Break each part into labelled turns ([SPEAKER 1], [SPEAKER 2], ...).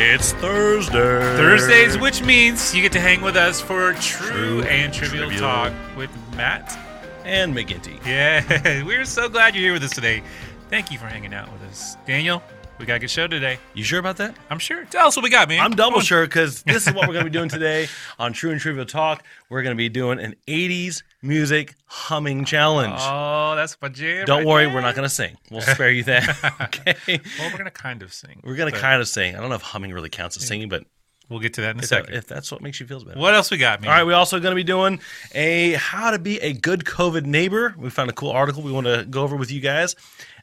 [SPEAKER 1] It's Thursday.
[SPEAKER 2] Thursdays, which means you get to hang with us for true,
[SPEAKER 1] True
[SPEAKER 2] and trivial,
[SPEAKER 1] trivial.
[SPEAKER 2] talk with Matt.
[SPEAKER 1] and McGinty.
[SPEAKER 2] Yeah, we're so glad you're here with us today. Thank you for hanging out with us. Daniel, we got a good show today.
[SPEAKER 1] You sure about that?
[SPEAKER 2] I'm sure. Tell us what we got, man.
[SPEAKER 1] I'm double sure because this is what we're going to be doing today on True and Trivial Talk. We're going to be doing an 80s music humming challenge.
[SPEAKER 2] Oh, that's my jam.
[SPEAKER 1] Don't
[SPEAKER 2] right
[SPEAKER 1] worry,
[SPEAKER 2] there.
[SPEAKER 1] we're not going to sing. We'll spare you that. okay.
[SPEAKER 2] Well, we're gonna kind of sing.
[SPEAKER 1] We're going to kind of sing. I don't know if humming really counts as singing, but
[SPEAKER 2] We'll get to that in a
[SPEAKER 1] if,
[SPEAKER 2] second.
[SPEAKER 1] if that's what makes you feel better.
[SPEAKER 2] what else we got, man?
[SPEAKER 1] All right, we're also going to be doing a how to be a good COVID neighbor. We found a cool article we want to go over with you guys.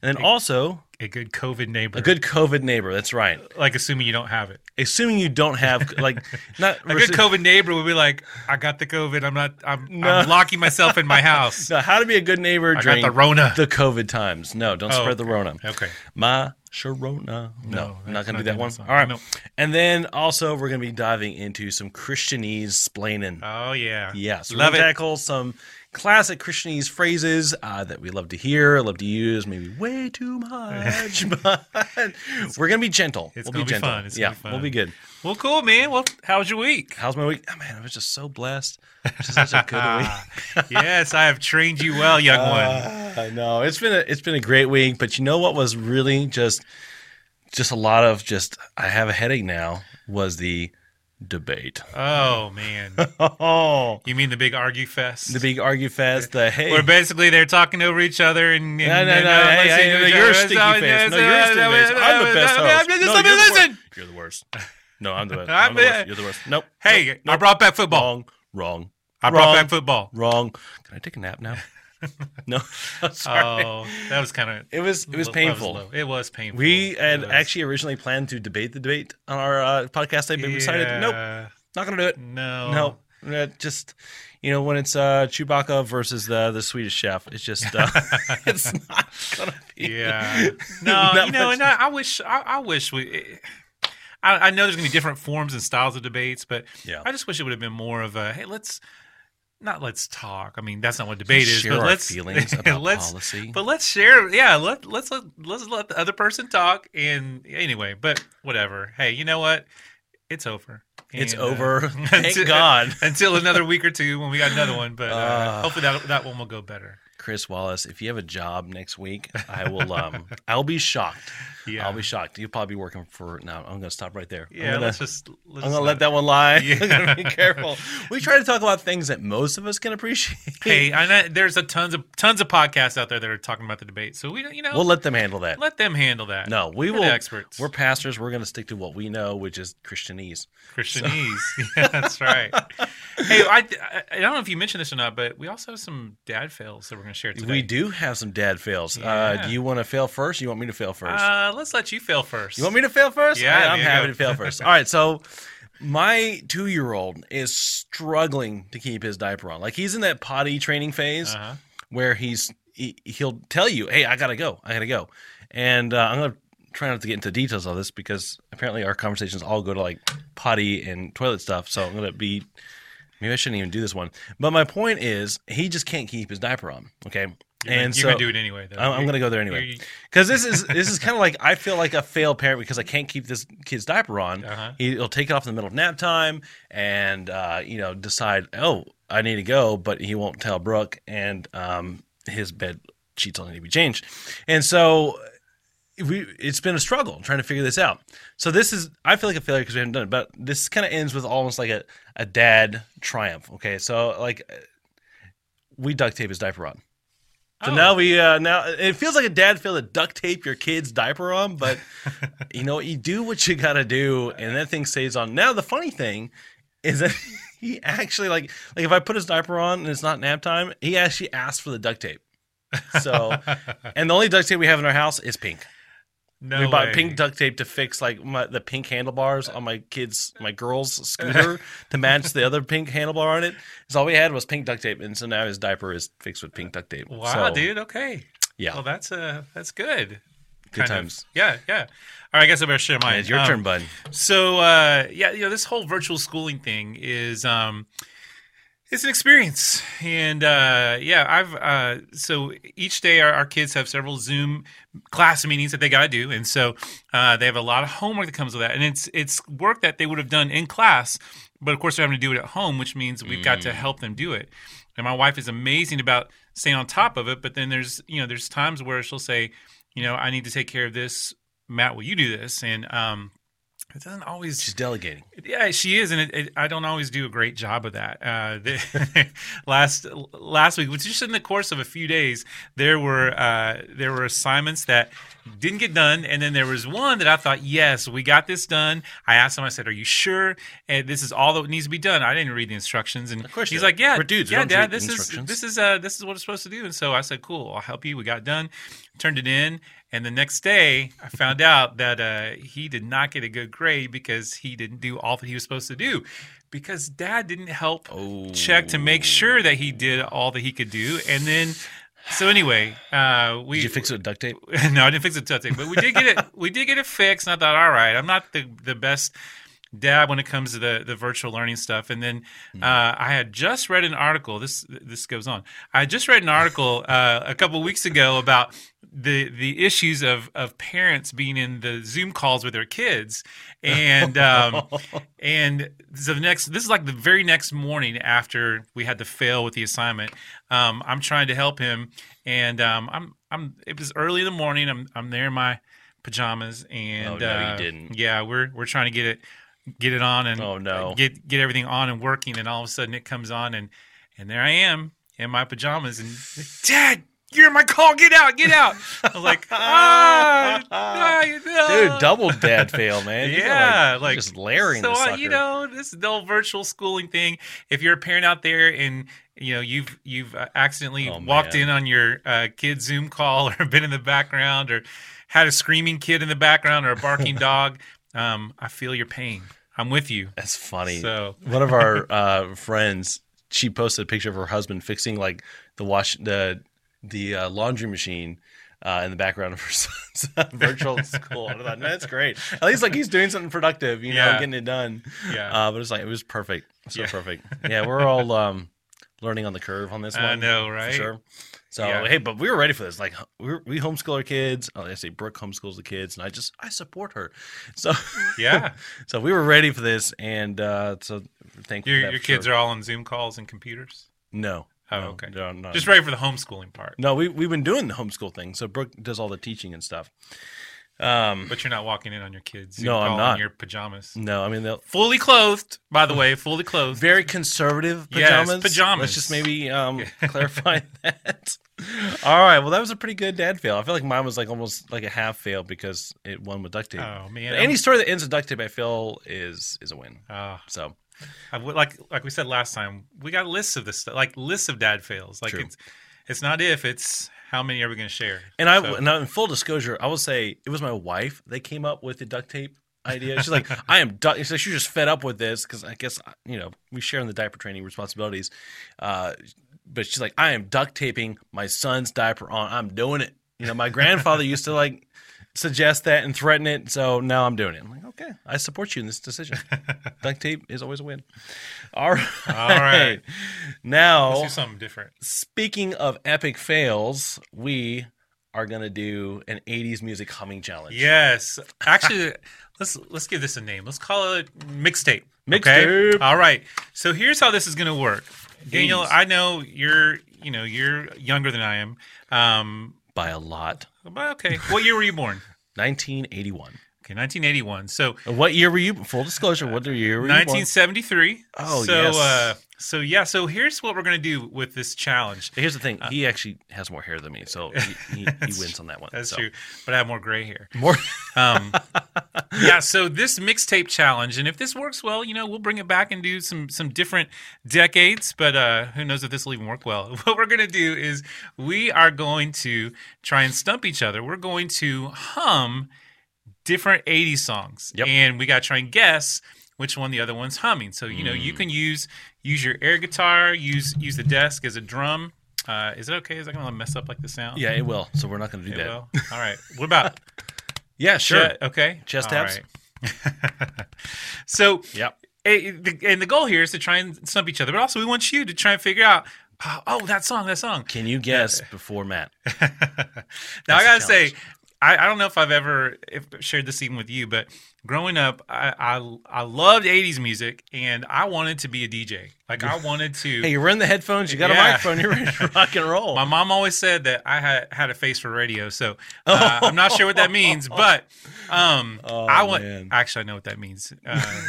[SPEAKER 1] And then also
[SPEAKER 2] A good COVID neighbor.
[SPEAKER 1] a good COVID neighbor. That's right.
[SPEAKER 2] like assuming you don't have it.
[SPEAKER 1] Assuming you don't have like not
[SPEAKER 2] A good COVID neighbor would be like, I got the COVID. I'm not. I'm, I'm locking myself in my house.
[SPEAKER 1] No, how to be a good neighbor
[SPEAKER 2] I got
[SPEAKER 1] during
[SPEAKER 2] the Rona.
[SPEAKER 1] the COVID times. No, don't
[SPEAKER 2] Oh,
[SPEAKER 1] spread the
[SPEAKER 2] okay.
[SPEAKER 1] Rona.
[SPEAKER 2] Okay.
[SPEAKER 1] My Sharona. No,
[SPEAKER 2] No,
[SPEAKER 1] I'm not going to do that one. All right.
[SPEAKER 2] Nope.
[SPEAKER 1] And then also, we're going to be diving into some Christianese splaining.
[SPEAKER 2] Oh yeah.
[SPEAKER 1] yeah, so
[SPEAKER 2] Love
[SPEAKER 1] we're
[SPEAKER 2] it.
[SPEAKER 1] going to tackle some classic Christianese phrases uh, that we love to hear, love to use, maybe way too much, but we're going to be gentle.
[SPEAKER 2] It's
[SPEAKER 1] we'll
[SPEAKER 2] gonna
[SPEAKER 1] be
[SPEAKER 2] be
[SPEAKER 1] gentle.
[SPEAKER 2] fun. It's
[SPEAKER 1] yeah,
[SPEAKER 2] be fun.
[SPEAKER 1] we'll be good.
[SPEAKER 2] Well, cool, man. Well, how was your week?
[SPEAKER 1] How's my week? Oh, man, I was just so blessed. Just such a good week.
[SPEAKER 2] yes, I have trained you well, young one.
[SPEAKER 1] I know it's been a it's been a great week, but you know what was really just just a lot of just I have a headache now was the debate.
[SPEAKER 2] Oh man,
[SPEAKER 1] Oh,
[SPEAKER 2] you mean the big argue fest?
[SPEAKER 1] the big argue fest. The hey,
[SPEAKER 2] Where basically they're talking over each other and, and
[SPEAKER 1] no, no, no,
[SPEAKER 2] uh,
[SPEAKER 1] hey, hey, no, you're a stinky face. No, you're a stinky face. I'm the best
[SPEAKER 2] I'm
[SPEAKER 1] host.
[SPEAKER 2] just
[SPEAKER 1] No,
[SPEAKER 2] let me
[SPEAKER 1] you're the
[SPEAKER 2] listen.
[SPEAKER 1] You're the worst. No, I'm the best. I'm
[SPEAKER 2] I'm
[SPEAKER 1] the worst. You're the worst. Nope.
[SPEAKER 2] Hey,
[SPEAKER 1] Nope.
[SPEAKER 2] I brought back football.
[SPEAKER 1] Wrong. Wrong.
[SPEAKER 2] I brought
[SPEAKER 1] Wrong.
[SPEAKER 2] back football.
[SPEAKER 1] Wrong. Can I take a nap now? no. Sorry.
[SPEAKER 2] Oh, that was kind of
[SPEAKER 1] it was it was painful.
[SPEAKER 2] It was painful.
[SPEAKER 1] We had actually originally planned to debate the debate on our uh, podcast today, but we decided nope, not going to do it.
[SPEAKER 2] No.
[SPEAKER 1] No, uh, just you know when it's uh, Chewbacca versus the the Swedish chef, it's just uh, it's not gonna be.
[SPEAKER 2] Yeah. No, you know,
[SPEAKER 1] much-
[SPEAKER 2] and I, I wish, I, I wish we. I, I know there's gonna be different forms and styles of debates, but
[SPEAKER 1] Yeah.
[SPEAKER 2] I just wish it would have been more of a hey, let's not let's talk. I mean, that's not what debate is,
[SPEAKER 1] share
[SPEAKER 2] but
[SPEAKER 1] our
[SPEAKER 2] let's
[SPEAKER 1] feelings about
[SPEAKER 2] let's,
[SPEAKER 1] policy.
[SPEAKER 2] But let's share. Yeah, let let's let, let's let the other person talk. And anyway, but whatever. Hey, you know what? It's over.
[SPEAKER 1] It's
[SPEAKER 2] And, uh,
[SPEAKER 1] over. Thank
[SPEAKER 2] until-
[SPEAKER 1] God.
[SPEAKER 2] Until another week or two when we got another one, but uh,
[SPEAKER 1] Uh.
[SPEAKER 2] hopefully that that one will go better.
[SPEAKER 1] Chris Wallace, if you have a job next week, I will. Um, I'll be shocked.
[SPEAKER 2] Yeah.
[SPEAKER 1] I'll be shocked. You'll probably be working for. No, I'm going to stop right there.
[SPEAKER 2] Yeah,
[SPEAKER 1] I'm gonna,
[SPEAKER 2] let's just. Let's
[SPEAKER 1] I'm going to let that one lie.
[SPEAKER 2] Yeah.
[SPEAKER 1] I'm going to be careful. We try to talk about things that most of us can appreciate.
[SPEAKER 2] Hey, I know there's a tons of tons of podcasts out there that are talking about the debate. So we, don't- you know,
[SPEAKER 1] We'll let them handle that.
[SPEAKER 2] let them handle that.
[SPEAKER 1] No, we
[SPEAKER 2] They're
[SPEAKER 1] will.
[SPEAKER 2] experts.
[SPEAKER 1] We're pastors. We're going to stick to what we know, which is Christianese.
[SPEAKER 2] Christianese. yeah, that's right. Hey, I, I I don't know if you mentioned this or not, but we also have some dad fails that we're going to share today.
[SPEAKER 1] We do have some dad fails. Uh, do you want to fail first? Or you want me to fail first?
[SPEAKER 2] Uh, let's let you fail first.
[SPEAKER 1] you want me to fail first?
[SPEAKER 2] Yeah,
[SPEAKER 1] Hey, I'm happy to fail first. All right, so my two-year-old is struggling to keep his diaper on. Like he's in that potty training phase
[SPEAKER 2] Uh-huh.
[SPEAKER 1] where he's he, he'll tell you, "Hey, I gotta go. I gotta go," and uh, I'm gonna try not to get into details of this because apparently our conversations all go to like potty and toilet stuff. So I'm gonna be maybe I shouldn't even do this one. But my point is, he just can't keep his diaper on. Okay,
[SPEAKER 2] You're,
[SPEAKER 1] and
[SPEAKER 2] gonna,
[SPEAKER 1] so
[SPEAKER 2] you're gonna do it anyway. Though.
[SPEAKER 1] I'm, I'm gonna go there anyway because this is this is kind of like I feel like a failed parent because I can't keep this kid's diaper on.
[SPEAKER 2] Uh-huh.
[SPEAKER 1] He, will take it off in the middle of nap time and uh, you know decide oh I need to go, but he won't tell Brooke and um, his bed sheets only need to be changed, and so we it's been a struggle trying to figure this out. So this is I feel like a failure because we haven't done it, but this kind of ends with almost like a a dad triumph. Okay, so like we duct tape his diaper on. So
[SPEAKER 2] Oh.
[SPEAKER 1] now we uh now it feels like a dad feel to duct tape your kid's diaper on, but you know you do what you gotta do, and that thing stays on. Now the funny thing is that he actually like like if I put his diaper on and it's not nap time, he actually asked for the duct tape. So and the only duct tape we have in our house is pink.
[SPEAKER 2] No
[SPEAKER 1] we bought
[SPEAKER 2] way.
[SPEAKER 1] pink duct tape to fix like my, the pink handlebars on my kids, my girl's scooter to match the other pink handlebar on it. So all we had was pink duct tape, and so now his diaper is fixed with pink duct tape.
[SPEAKER 2] Wow,
[SPEAKER 1] So,
[SPEAKER 2] dude. Okay.
[SPEAKER 1] Yeah,
[SPEAKER 2] Well, that's uh, that's good.
[SPEAKER 1] good
[SPEAKER 2] kind of.
[SPEAKER 1] times.
[SPEAKER 2] Yeah, yeah. All right, I guess I better share mine.
[SPEAKER 1] It's your
[SPEAKER 2] Um,
[SPEAKER 1] turn, bud.
[SPEAKER 2] So uh, yeah, you know, this whole virtual schooling thing is um, It's an experience, and uh, yeah, I've uh, so each day our, our kids have several Zoom class meetings that they got to do, and so uh, they have a lot of homework that comes with that, and it's it's work that they would have done in class, but of course they're having to do it at home, which means we've got to help them do it. And my wife is amazing about staying on top of it, but then there's you know there's times where she'll say, you know, I need to take care of this. Matt, will you do this? And um, it doesn't always
[SPEAKER 1] She's delegating.
[SPEAKER 2] yeah, she is, and it, it, I don't always do a great job of that. Uh, the, last last week, which just in the course of a few days, there were uh, there were assignments that didn't get done, and then there was one that I thought, yes, we got this done. I asked him, I said, "Are you sure? And this is all that needs to be done." I didn't read the instructions, and
[SPEAKER 1] Of course
[SPEAKER 2] he's like, "Yeah,
[SPEAKER 1] We're dudes,
[SPEAKER 2] yeah, Dad, this is this is uh this is what it's supposed to do." And so I said, "Cool, I'll help you." We got done, turned it in, and the next day I found out that uh, he did not get a good grade because he didn't do all that he was supposed to do. Because Dad didn't help
[SPEAKER 1] Oh.
[SPEAKER 2] check to make sure that he did all that he could do, and then. So anyway, uh, we
[SPEAKER 1] Did you fix it with duct tape?
[SPEAKER 2] no, I didn't fix it with duct tape, but we did get it. we did get it fixed, and I thought, all right, I'm not the the best dad when it comes to the the virtual learning stuff. And then uh, I had just read an article. This this goes on. I just read an article uh, a couple weeks ago about the the issues of of parents being in the Zoom calls with their kids, and um, and so the next this is like the very next morning after we had to fail with the assignment. Um, I'm trying to help him, and um, I'm I'm it was early in the morning. I'm I'm there in my pajamas, and
[SPEAKER 1] Oh, no, you
[SPEAKER 2] uh,
[SPEAKER 1] didn't.
[SPEAKER 2] Yeah, we're we're trying to get it get it on and
[SPEAKER 1] Oh, no.
[SPEAKER 2] get get everything on and working, and all of a sudden it comes on, and and there I am in my pajamas, and Dad. You're in my call. Get out! Get out! I was like, ah, ah, no.
[SPEAKER 1] Dude, double dad fail, man.
[SPEAKER 2] Yeah,
[SPEAKER 1] like,
[SPEAKER 2] like
[SPEAKER 1] just layering
[SPEAKER 2] so
[SPEAKER 1] the
[SPEAKER 2] uh, you know this is the old virtual schooling thing. If you're a parent out there and you know you've you've uh, accidentally
[SPEAKER 1] Oh,
[SPEAKER 2] walked in on your uh, kid's Zoom call or been in the background or had a screaming kid in the background or a barking dog, um, I feel your pain. I'm with you.
[SPEAKER 1] That's funny.
[SPEAKER 2] So
[SPEAKER 1] One of our uh, friends, she posted a picture of her husband fixing like the wash the the uh, laundry machine. Uh, in the background of her son's virtual school, and I thought, "Man, that's great. At least like he's doing something productive, you know,
[SPEAKER 2] Yeah.
[SPEAKER 1] getting it done.
[SPEAKER 2] yeah,
[SPEAKER 1] Uh, but it's like it was perfect, so
[SPEAKER 2] Yeah.
[SPEAKER 1] perfect. Yeah, we're all um, learning on the curve on this one.
[SPEAKER 2] I know,
[SPEAKER 1] for
[SPEAKER 2] right?
[SPEAKER 1] sure. So
[SPEAKER 2] Yeah.
[SPEAKER 1] hey, but we were ready for this. Like we we homeschool our kids. Oh, I say Brooke homeschools the kids, and I just I support her. So
[SPEAKER 2] Yeah,
[SPEAKER 1] so we were ready for this, and uh, so thankful.
[SPEAKER 2] your your kids
[SPEAKER 1] sure.
[SPEAKER 2] are all on Zoom calls and computers.
[SPEAKER 1] no.
[SPEAKER 2] Oh,
[SPEAKER 1] no,
[SPEAKER 2] okay.
[SPEAKER 1] no, no.
[SPEAKER 2] Just ready for the homeschooling part,
[SPEAKER 1] no, we we've been doing the homeschool thing. So Brooke does all the teaching and stuff. Um,
[SPEAKER 2] but you're not walking in on your kids. Zoom
[SPEAKER 1] No, I'm not.
[SPEAKER 2] In your pajamas.
[SPEAKER 1] no, I mean they'll
[SPEAKER 2] fully clothed, by the way, fully clothed.
[SPEAKER 1] very conservative
[SPEAKER 2] Yes,
[SPEAKER 1] pajamas.
[SPEAKER 2] pajamas.
[SPEAKER 1] Let's just maybe um, clarify that. All right. Well, that was a pretty good dad fail. I feel like mine was like almost like a half fail because it won with duct tape.
[SPEAKER 2] Oh man,
[SPEAKER 1] But any story that ends with duct tape, I feel is is a win.
[SPEAKER 2] Uh,
[SPEAKER 1] So
[SPEAKER 2] I would like like we said last time, we got lists of this stuff, like lists of dad fails. Like
[SPEAKER 1] True.
[SPEAKER 2] it's it's not if, it's how many are we going to share?
[SPEAKER 1] And I,
[SPEAKER 2] So-
[SPEAKER 1] now in full disclosure, I will say it was my wife that came up with the duct tape idea. She's like, I am, duct. She's like, she's just fed up with this because I guess you know we share in the diaper training responsibilities. Uh, but she's like, I am duct taping my son's diaper on. I'm doing it. You know, my grandfather used to like suggest that and threaten it, so now I'm doing it. I'm like, okay, I support you in this decision. duct tape is always a win. All right,
[SPEAKER 2] All right.
[SPEAKER 1] Now
[SPEAKER 2] Let's do something different.
[SPEAKER 1] Speaking of epic fails, we are gonna do an '80s music humming challenge.
[SPEAKER 2] Yes, actually, let's let's give this a name. Let's call it mixtape.
[SPEAKER 1] Mixtape.
[SPEAKER 2] All right. So here's how this is going to work. Daniel,
[SPEAKER 1] 80s.
[SPEAKER 2] I know you're you know you're younger than I am. Um,
[SPEAKER 1] by a lot.
[SPEAKER 2] okay, what year were you born?
[SPEAKER 1] 1981.
[SPEAKER 2] Okay, 1981. So
[SPEAKER 1] What year were you? Full disclosure, what year were you? born?
[SPEAKER 2] 1973.
[SPEAKER 1] Oh,
[SPEAKER 2] so,
[SPEAKER 1] yes.
[SPEAKER 2] Uh, so yeah. So here's what we're gonna do with this challenge.
[SPEAKER 1] Here's the thing. He actually has more hair than me, so he, he, he wins on that one.
[SPEAKER 2] That's
[SPEAKER 1] So,
[SPEAKER 2] true, but I have more gray hair.
[SPEAKER 1] More.
[SPEAKER 2] Um, yeah. So this mixtape challenge, and if this works well, you know, we'll bring it back and do some some different decades. But uh, who knows if this will even work well? What we're gonna do is we are going to try and stump each other. We're going to hum different 80s songs,
[SPEAKER 1] Yep.
[SPEAKER 2] and we got to try and guess which one the other one's humming. So you know, you
[SPEAKER 1] Mm.
[SPEAKER 2] can use use your air guitar, use use the desk as a drum. Uh, is it okay? Is that gonna mess up like the sound?
[SPEAKER 1] yeah, it will. So we're not gonna do
[SPEAKER 2] It
[SPEAKER 1] that.
[SPEAKER 2] will? All right. What about
[SPEAKER 1] Yeah, sure.
[SPEAKER 2] Okay.
[SPEAKER 1] Chest
[SPEAKER 2] All
[SPEAKER 1] taps?
[SPEAKER 2] right. so
[SPEAKER 1] Yep.
[SPEAKER 2] eh, and the goal here is to try and stump each other, but also we want you to try and figure out. Oh, oh, that song, that song.
[SPEAKER 1] Can you guess before Matt?
[SPEAKER 2] now I gotta say. I, I don't know if I've ever shared this even with you, but growing up, I, I I loved '80s music, and I wanted to be a DJ. Like I wanted to.
[SPEAKER 1] Hey, you're wearing the headphones. You got a microphone. You're ready to rock and roll.
[SPEAKER 2] My mom always said that I had had a face for radio, so uh, I'm not sure what that means, but um,
[SPEAKER 1] Oh,
[SPEAKER 2] I want.
[SPEAKER 1] man.
[SPEAKER 2] Actually, I know what that means. Uh,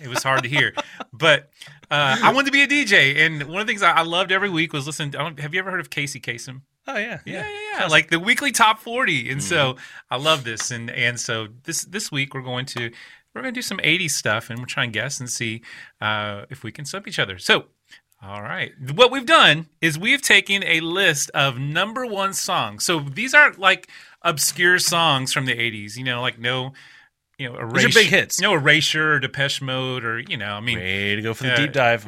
[SPEAKER 2] it was hard to hear, but uh, I wanted to be a DJ, and one of the things I, I loved every week was listening. I don't, have you ever heard of Casey Kasem?
[SPEAKER 1] oh yeah,
[SPEAKER 2] Yeah, yeah, yeah. Like the weekly top forty, and so I love this, and and so this this week we're going to we're going to do some '80s stuff, and we'll try and guess and see uh, if we can stump each other. So. All right. What we've done is we've taken a list of number one songs. So these aren't like obscure songs from the 80s, you know, like no, you know, erasure,
[SPEAKER 1] big hits.
[SPEAKER 2] No Erasure or Depeche Mode or, you know, I mean,
[SPEAKER 1] Way to go for the
[SPEAKER 2] Yeah.
[SPEAKER 1] deep dive.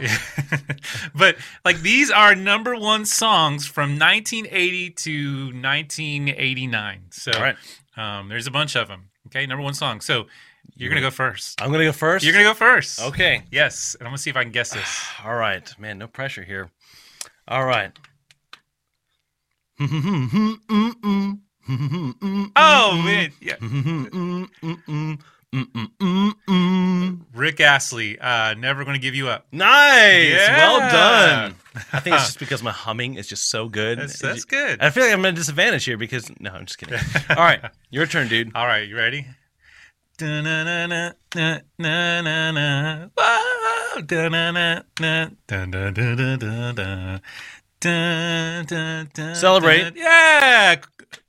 [SPEAKER 2] but like these are number one songs from 1980 to 1989. So
[SPEAKER 1] right.
[SPEAKER 2] um, there's a bunch of them. Okay, number one song. So you're gonna go first.
[SPEAKER 1] I'm gonna go first.
[SPEAKER 2] You're gonna go first.
[SPEAKER 1] Okay.
[SPEAKER 2] Yes, and I'm gonna see if I can guess this.
[SPEAKER 1] All right, man. No pressure here. All right.
[SPEAKER 2] Oh man, yeah. Rick Astley, uh, never gonna give you up.
[SPEAKER 1] Nice. Well done. I think it's just because my humming is just so good.
[SPEAKER 2] That's, that's good.
[SPEAKER 1] I feel like I'm at a disadvantage here because no, I'm just kidding. All right, your turn, dude.
[SPEAKER 2] All right, you ready?
[SPEAKER 1] Celebrate.
[SPEAKER 2] Yeah.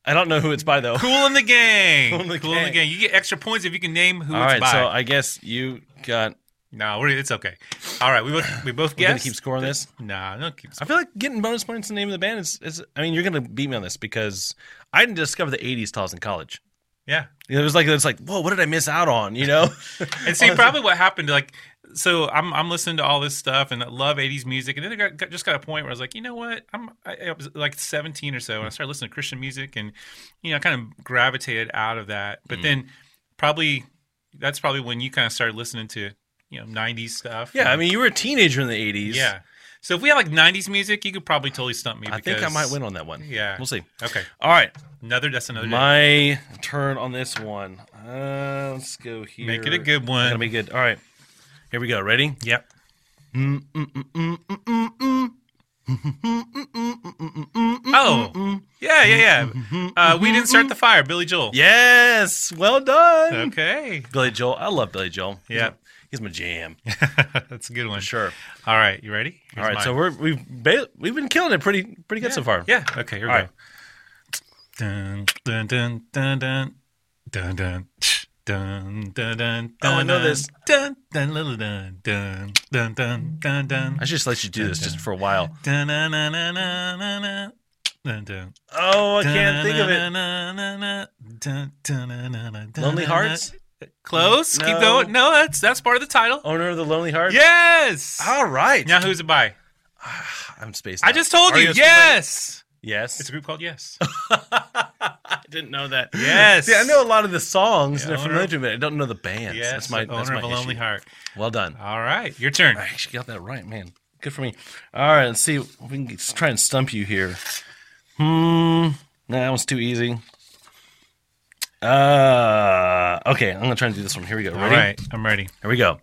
[SPEAKER 1] I don't know who it's by though.
[SPEAKER 2] Kool and the Gang.
[SPEAKER 1] Cool in the
[SPEAKER 2] Kool and the
[SPEAKER 1] Gang.
[SPEAKER 2] gang. You get extra points if you can name who
[SPEAKER 1] All
[SPEAKER 2] it's
[SPEAKER 1] right,
[SPEAKER 2] by.
[SPEAKER 1] so I guess you got.
[SPEAKER 2] no, we're, it's okay. All right, we both we both
[SPEAKER 1] We're gonna keep scoring this.
[SPEAKER 2] Nah, don't keep
[SPEAKER 1] I feel like getting bonus points in the name of the band is, is. I mean, you're gonna beat me on this because I didn't discover the '80s till I was in college.
[SPEAKER 2] Yeah.
[SPEAKER 1] It was like it's like, whoa, what did I miss out on? You know?
[SPEAKER 2] And see, probably what happened, like, so I'm I'm listening to all this stuff and I love '80s music, and then I got, got- just got a point where I was like, you know what, I'm I, I was like 17 or so, and I started listening to Christian music, and you know, I kind of gravitated out of that. But mm. then, probably that's probably when you kind of started listening to you know '90s stuff.
[SPEAKER 1] yeah, I mean, you were a teenager in the '80s.
[SPEAKER 2] yeah. So if we had like '90s music, you could probably totally stump me.
[SPEAKER 1] I think I might win on that one.
[SPEAKER 2] Yeah.
[SPEAKER 1] we'll see.
[SPEAKER 2] Okay,
[SPEAKER 1] All right,
[SPEAKER 2] another that's another. day.
[SPEAKER 1] my turn on this one. Uh, let's go here.
[SPEAKER 2] Make it a good one.
[SPEAKER 1] It's gonna be good. All right, here we go. Ready?
[SPEAKER 2] Yep. Oh, yeah, yeah, yeah. Uh, we didn't start the fire, Billy Joel.
[SPEAKER 1] Yes, well done.
[SPEAKER 2] Okay.
[SPEAKER 1] Billy Joel. I love Billy Joel.
[SPEAKER 2] Yeah
[SPEAKER 1] he's my jam.
[SPEAKER 2] That's a good one.
[SPEAKER 1] Sure.
[SPEAKER 2] All right, you ready?
[SPEAKER 1] Here's All right, mine. so we're we've ba- we've been killing it pretty pretty good yeah. so far.
[SPEAKER 2] Yeah. Okay. Here we
[SPEAKER 1] All
[SPEAKER 2] go. Right. Dun dun dun dun dun dun dun. Dun, dun, dun, dun,
[SPEAKER 1] oh, I know this.
[SPEAKER 2] Dun, dun, little dun, dun, dun, dun, dun, dun.
[SPEAKER 1] I should just let you do dun, this dun, just for a while.
[SPEAKER 2] Dun, dun, dun, dun, dun, dun, dun.
[SPEAKER 1] Oh, I can't think of it.
[SPEAKER 2] Dun dun dun dun.
[SPEAKER 1] Lonely Hearts?
[SPEAKER 2] Close. Keep going. No, that's that's part of the title.
[SPEAKER 1] Owner of the Lonely Heart.
[SPEAKER 2] Yes.
[SPEAKER 1] All right.
[SPEAKER 2] Now who's it by?
[SPEAKER 1] I'm spaced.
[SPEAKER 2] I
[SPEAKER 1] out.
[SPEAKER 2] just told
[SPEAKER 1] Are
[SPEAKER 2] you.
[SPEAKER 1] a-
[SPEAKER 2] Yes.
[SPEAKER 1] Yes.
[SPEAKER 2] It's a group called Yes.
[SPEAKER 1] I didn't know that.
[SPEAKER 2] Yes.
[SPEAKER 1] See, I know a lot of the songs and
[SPEAKER 2] Yeah,
[SPEAKER 1] they're
[SPEAKER 2] owner
[SPEAKER 1] familiar
[SPEAKER 2] of-
[SPEAKER 1] to me. but I don't know the bands.
[SPEAKER 2] Yes.
[SPEAKER 1] that's my
[SPEAKER 2] owner
[SPEAKER 1] that's my
[SPEAKER 2] of a lonely
[SPEAKER 1] issue.
[SPEAKER 2] heart.
[SPEAKER 1] Well done.
[SPEAKER 2] All right, your turn.
[SPEAKER 1] I actually got that right, man. Good for me. All right, let's see. We can just try and stump you here. Hmm. Nah, that one's too easy. Uh. Okay, I'm gonna try and do this one. Here we go. Ready?
[SPEAKER 2] right, I'm ready.
[SPEAKER 1] Here we go.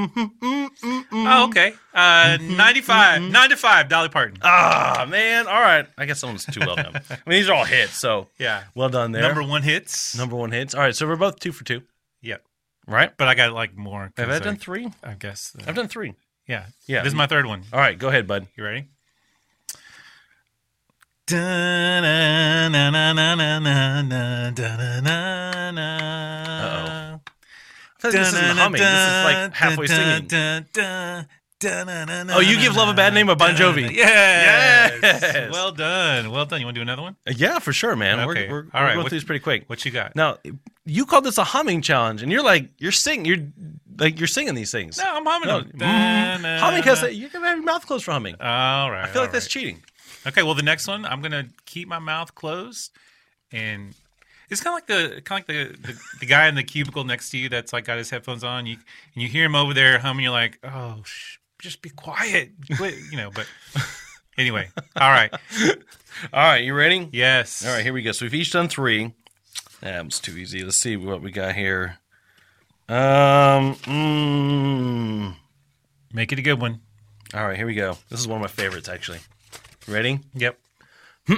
[SPEAKER 2] Oh, okay. Uh, 95, 95, Dolly Parton.
[SPEAKER 1] Ah, man. All right. I guess that one's too well done. I mean, these are all hits, so
[SPEAKER 2] Yeah.
[SPEAKER 1] well done there.
[SPEAKER 2] Number one hits.
[SPEAKER 1] Number one hits. All right, so we're both two for two,
[SPEAKER 2] Yep.
[SPEAKER 1] right?
[SPEAKER 2] But I got like more.
[SPEAKER 1] Have
[SPEAKER 2] 'cause
[SPEAKER 1] I done three?
[SPEAKER 2] I guess. uh,
[SPEAKER 1] I've done three.
[SPEAKER 2] yeah.
[SPEAKER 1] Yeah.
[SPEAKER 2] This is my third one.
[SPEAKER 1] All right, go ahead, bud.
[SPEAKER 2] You ready?
[SPEAKER 1] Uh-oh. I feel like this isn't humming. This is like halfway singing. Oh, You Give Love a Bad Name by Bon Jovi.
[SPEAKER 2] Yes.
[SPEAKER 1] Yes.
[SPEAKER 2] Well done. Well done. You want to do another one?
[SPEAKER 1] Uh, Yeah, for sure, man.
[SPEAKER 2] Okay.
[SPEAKER 1] We're, we're,
[SPEAKER 2] All
[SPEAKER 1] we're going
[SPEAKER 2] what-
[SPEAKER 1] through these pretty quick.
[SPEAKER 2] What you got?
[SPEAKER 1] Now, you called this a humming challenge, and you're like, you're singing, you're like, you're singing these things.
[SPEAKER 2] No, I'm humming
[SPEAKER 1] No,
[SPEAKER 2] them.
[SPEAKER 1] mm, humming has you're gonna have your mouth closed for humming.
[SPEAKER 2] All right.
[SPEAKER 1] I feel like
[SPEAKER 2] all
[SPEAKER 1] that's cheating.
[SPEAKER 2] Okay, well, the next one, I'm going to keep my mouth closed. And It's kind of like the kind of like the, the the guy in the cubicle next to you that's like got his headphones on. You and you hear him over there humming. You're like, oh, sh- just be quiet, Quit," you know. But anyway, all right,
[SPEAKER 1] All right, you ready?
[SPEAKER 2] yes,
[SPEAKER 1] All right, here we go. So we've each done three. That was too easy. Let's see what we got here. Um. Mm,
[SPEAKER 2] make it a good one.
[SPEAKER 1] all right, here we go. This is one of my favorites, actually. Ready?
[SPEAKER 2] Yep.
[SPEAKER 1] Do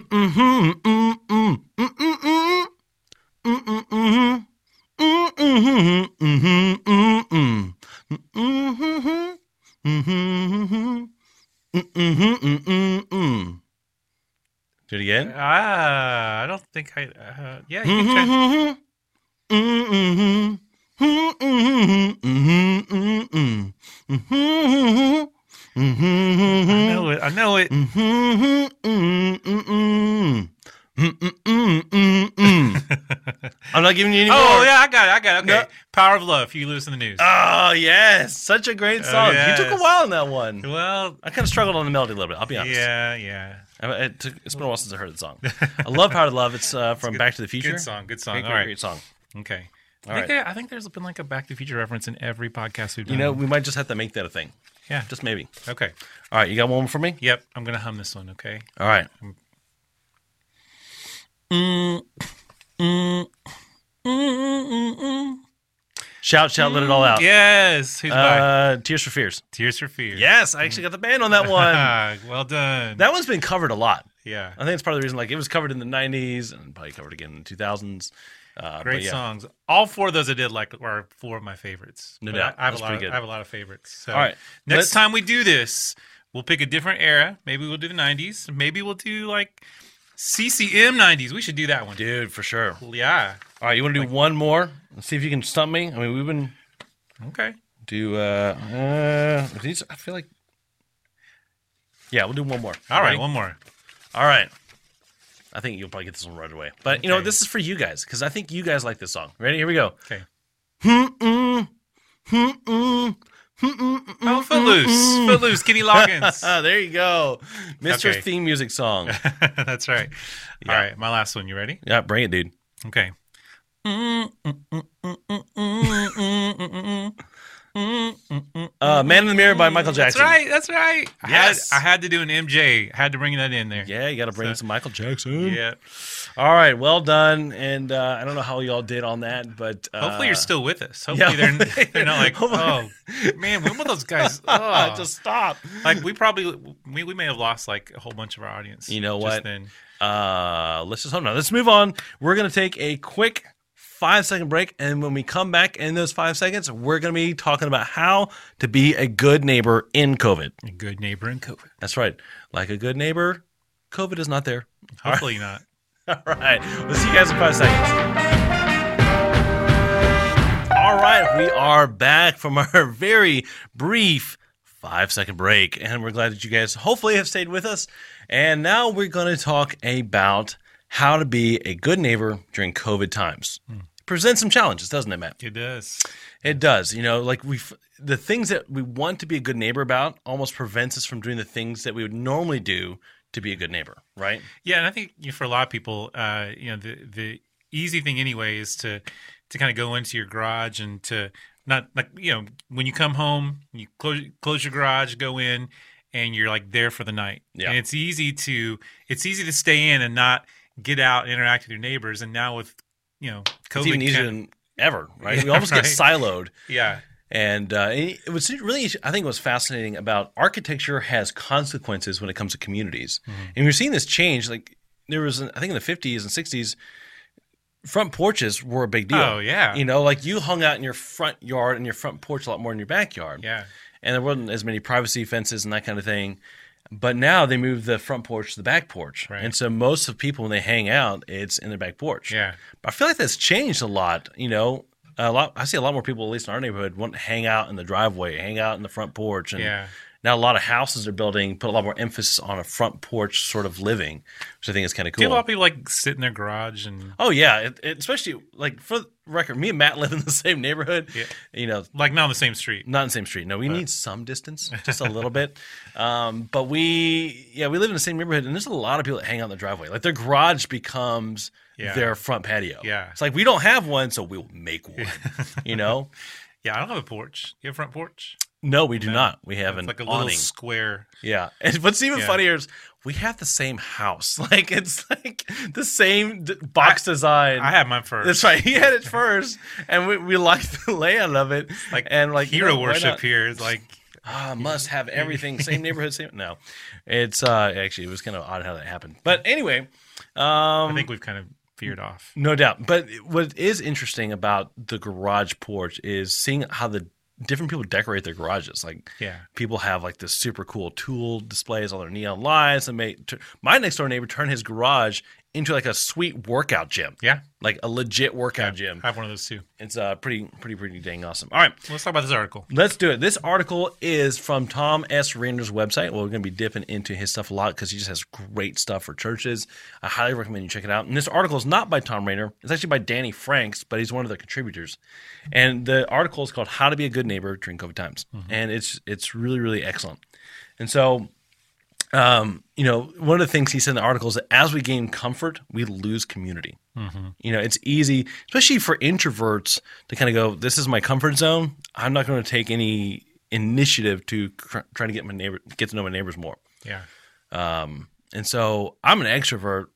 [SPEAKER 1] it again.
[SPEAKER 2] Ah, I don't think I. Uh, yeah, you can try. Mm-hmm. I know it. I know it. Mm-hmm. Mm-hmm.
[SPEAKER 1] I'm not giving you any oh, more.
[SPEAKER 2] Oh yeah, I got it. I got it. Okay.
[SPEAKER 1] No.
[SPEAKER 2] Power of Love. Huey Lewis and the News.
[SPEAKER 1] Oh yes, such a great oh, song. You took a while on that one.
[SPEAKER 2] well,
[SPEAKER 1] I kind of struggled on the melody a little bit. I'll be honest.
[SPEAKER 2] yeah, yeah.
[SPEAKER 1] It took, it's been a while since I heard the song. I love Power to Love. It's uh, from Back to the Future.
[SPEAKER 2] Good song. Good song.
[SPEAKER 1] Great,
[SPEAKER 2] All
[SPEAKER 1] great,
[SPEAKER 2] right.
[SPEAKER 1] great song.
[SPEAKER 2] Okay. I think,
[SPEAKER 1] right.
[SPEAKER 2] there, I think there's been like a Back to the Future reference in every podcast we've done.
[SPEAKER 1] You know, we might just have to make that a thing.
[SPEAKER 2] Yeah.
[SPEAKER 1] Just maybe.
[SPEAKER 2] Okay.
[SPEAKER 1] All right, you got one for me?
[SPEAKER 2] Yep. I'm gonna hum this one. Okay.
[SPEAKER 1] All right. Shout, shout, let it all out.
[SPEAKER 2] Yes. Who's by?
[SPEAKER 1] Uh, Tears for Fears.
[SPEAKER 2] Tears for Fears.
[SPEAKER 1] Yes, I actually got the band on that one.
[SPEAKER 2] Well done.
[SPEAKER 1] that one's been covered a lot.
[SPEAKER 2] yeah.
[SPEAKER 1] I think it's part of the reason. Like it was covered in the '90s and probably covered again in the 2000s. Uh,
[SPEAKER 2] Great
[SPEAKER 1] yeah.
[SPEAKER 2] songs. All four of those I did like are four of my favorites.
[SPEAKER 1] No doubt.
[SPEAKER 2] I, I have
[SPEAKER 1] That's
[SPEAKER 2] a lot. Of,
[SPEAKER 1] good.
[SPEAKER 2] I have a lot of favorites. So
[SPEAKER 1] All right,
[SPEAKER 2] next
[SPEAKER 1] let's-
[SPEAKER 2] time we do this, we'll pick a different era. Maybe we'll do the '90s. Maybe we'll do like CCM '90s. We should do that one.
[SPEAKER 1] dude, for sure.
[SPEAKER 2] Yeah.
[SPEAKER 1] All right, you want to do one more? Let's see if you can stump me. I mean, we've been
[SPEAKER 2] Okay.
[SPEAKER 1] do. uh uh these, I feel like. Yeah, we'll do one more.
[SPEAKER 2] All right. One more.
[SPEAKER 1] All right. I think you'll probably get this one right away. But you know, this is for you guys because I think you guys like this song. Ready? Here we go.
[SPEAKER 2] Okay. Oh, Footloose. Footloose. Kenny Loggins.
[SPEAKER 1] There you go, Mr.
[SPEAKER 2] Okay.
[SPEAKER 1] Theme Music Song.
[SPEAKER 2] That's right. All right. My last one. You ready?
[SPEAKER 1] yeah, bring it, dude.
[SPEAKER 2] Okay.
[SPEAKER 1] Uh, Man in the Mirror by Michael Jackson.
[SPEAKER 2] That's right. That's right. I
[SPEAKER 1] Yes.
[SPEAKER 2] Had, I had to do an MJ. I had to bring that in there.
[SPEAKER 1] Yeah, you got to bring
[SPEAKER 2] So-
[SPEAKER 1] some Michael Jackson.
[SPEAKER 2] Yeah.
[SPEAKER 1] All right, well done. And uh, I don't know how y'all did on that, but uh,
[SPEAKER 2] Hopefully you're still with us. Hopefully
[SPEAKER 1] yeah.
[SPEAKER 2] they're they're not like, oh man, when will those guys? Oh.
[SPEAKER 1] just stop.
[SPEAKER 2] like we probably we, we may have lost like a whole bunch of our audience.
[SPEAKER 1] You know
[SPEAKER 2] just
[SPEAKER 1] what?
[SPEAKER 2] Then
[SPEAKER 1] Uh, let's just hold on. Let's move on. We're gonna take a quick five second break, and when we come back in those five seconds, we're gonna be talking about how to be a good neighbor in COVID.
[SPEAKER 2] a good neighbor in COVID.
[SPEAKER 1] That's right. Like a good neighbor, COVID is not there.
[SPEAKER 2] Hopefully not.
[SPEAKER 1] All right. We'll see you guys in five seconds. All right. We are back from our very brief five second break. And we're glad that you guys hopefully have stayed with us. And now we're going to talk about how to be a good neighbor during COVID times. Hmm. Presents some challenges, doesn't it, Matt?
[SPEAKER 2] It does.
[SPEAKER 1] It does. You know, like we, the things that we want to be a good neighbor about almost prevents us from doing the things that we would normally do to be a good neighbor, right?
[SPEAKER 2] Yeah, and I think you know, for a lot of people, uh, you know, the the easy thing anyway is to to kind of go into your garage and to not like you know when you come home, you close close your garage, go in, and you're like there for the night.
[SPEAKER 1] Yeah.
[SPEAKER 2] and it's easy to it's easy to stay in and not get out and interact with your neighbors. And now with you know COVID,
[SPEAKER 1] It's even easier than ever, right?
[SPEAKER 2] Yeah,
[SPEAKER 1] we almost
[SPEAKER 2] right.
[SPEAKER 1] get siloed.
[SPEAKER 2] yeah,
[SPEAKER 1] And uh, it was really, I think, what's fascinating about architecture has consequences when it comes to communities,
[SPEAKER 2] Mm-hmm.
[SPEAKER 1] and we're seeing this change. Like there was, I think, in the fifties and sixties, front porches were a big deal.
[SPEAKER 2] Oh, yeah.
[SPEAKER 1] you know, like you hung out in your front yard and your front porch a lot more than your backyard.
[SPEAKER 2] yeah,
[SPEAKER 1] and there wasn't as many privacy fences and that kind of thing. But now they move the front porch to the back porch,
[SPEAKER 2] Right.
[SPEAKER 1] and so most of people when they hang out, it's in their back porch.
[SPEAKER 2] yeah.
[SPEAKER 1] But I feel like that's changed a lot. You know, a lot. I see a lot more people, at least in our neighborhood, want to hang out in the driveway, hang out in the front porch, and
[SPEAKER 2] Yeah.
[SPEAKER 1] Now a lot of houses are building put a lot more emphasis on a front porch sort of living, which I think is kind of
[SPEAKER 2] cool. Do a lot of people like sit in their garage and
[SPEAKER 1] Oh yeah, it, it, especially like for the record, me and Matt live in the same neighborhood.
[SPEAKER 2] Yeah.
[SPEAKER 1] You know,
[SPEAKER 2] like not on the same street?
[SPEAKER 1] not in the same street. No, we need some distance, just a little bit. Um, but we, yeah, we live in the same neighborhood, and there's a lot of people that hang out in the driveway. Like their garage becomes
[SPEAKER 2] Yeah.
[SPEAKER 1] their front patio.
[SPEAKER 2] Yeah.
[SPEAKER 1] It's like we don't have one, so we'll make one. you know?
[SPEAKER 2] Yeah, I don't have a porch. You have a front porch?
[SPEAKER 1] No, we do
[SPEAKER 2] No.
[SPEAKER 1] not. We have
[SPEAKER 2] It's
[SPEAKER 1] an
[SPEAKER 2] like a little square.
[SPEAKER 1] Yeah. And what's even
[SPEAKER 2] Yeah.
[SPEAKER 1] funnier is we have the same house. Like it's like the same d- box design.
[SPEAKER 2] I had mine first.
[SPEAKER 1] That's right. He had it first, and we, we liked the layout of it.
[SPEAKER 2] Like
[SPEAKER 1] and like
[SPEAKER 2] hero
[SPEAKER 1] you know,
[SPEAKER 2] worship here is like
[SPEAKER 1] Ah, must have everything. Same neighborhood. Same. No, it's uh actually it was kind of odd how that happened. But anyway, um,
[SPEAKER 2] I think we've kind of veered off.
[SPEAKER 1] no doubt. But what is interesting about the garage porch is seeing how the different people decorate their garages. Like
[SPEAKER 2] Yeah.
[SPEAKER 1] people have like this super cool tool displays, all their neon lights, and make t- my next door neighbor turned his garage into like a sweet workout gym,
[SPEAKER 2] Yeah.
[SPEAKER 1] like a legit workout gym.
[SPEAKER 2] I have one of those too.
[SPEAKER 1] It's uh pretty pretty pretty dang awesome. All right.
[SPEAKER 2] Let's talk about this article.
[SPEAKER 1] Let's do it. This article is from Thom S. Rainer's website. Well, we're going to be dipping into his stuff a lot because he just has great stuff for churches. I highly recommend you check it out. And this article is not by Thom Rainer. It's actually by Danny Franks, but he's one of the contributors. And the article is called "How to Be a Good Neighbor During COVID Times," and it's it's really really excellent. And so um, you know, one of the things he said in the article is that as we gain comfort, we lose community. You know, it's easy, especially for introverts, to kind of go, "This is my comfort zone. I'm not going to take any initiative to cr- try to get my neighbor, get to know my neighbors more."
[SPEAKER 2] Yeah.
[SPEAKER 1] Um, and so I'm an extrovert,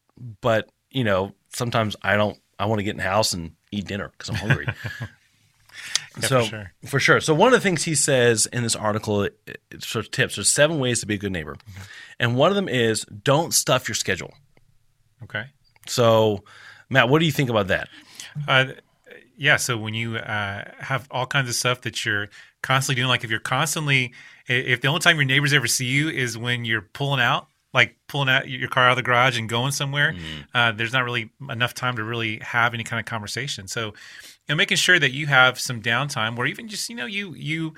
[SPEAKER 1] but you know, sometimes I don't. I want to get in the house and eat dinner because I'm hungry.
[SPEAKER 2] Yeah,
[SPEAKER 1] so
[SPEAKER 2] for sure.
[SPEAKER 1] for sure. So one of the things he says in this article, sort of tips. There's seven ways to be a good neighbor, and one of them is don't stuff your schedule.
[SPEAKER 2] Okay.
[SPEAKER 1] So, Matt, what do you think about that?
[SPEAKER 2] Uh, yeah. So when you uh, have all kinds of stuff that you're constantly doing, like if you're constantly, if the only time your neighbors ever see you is when you're pulling out, like pulling out your car out of the garage and going somewhere, uh, there's not really enough time to really have any kind of conversation. So, know, making sure that you have some downtime, where even just you know you you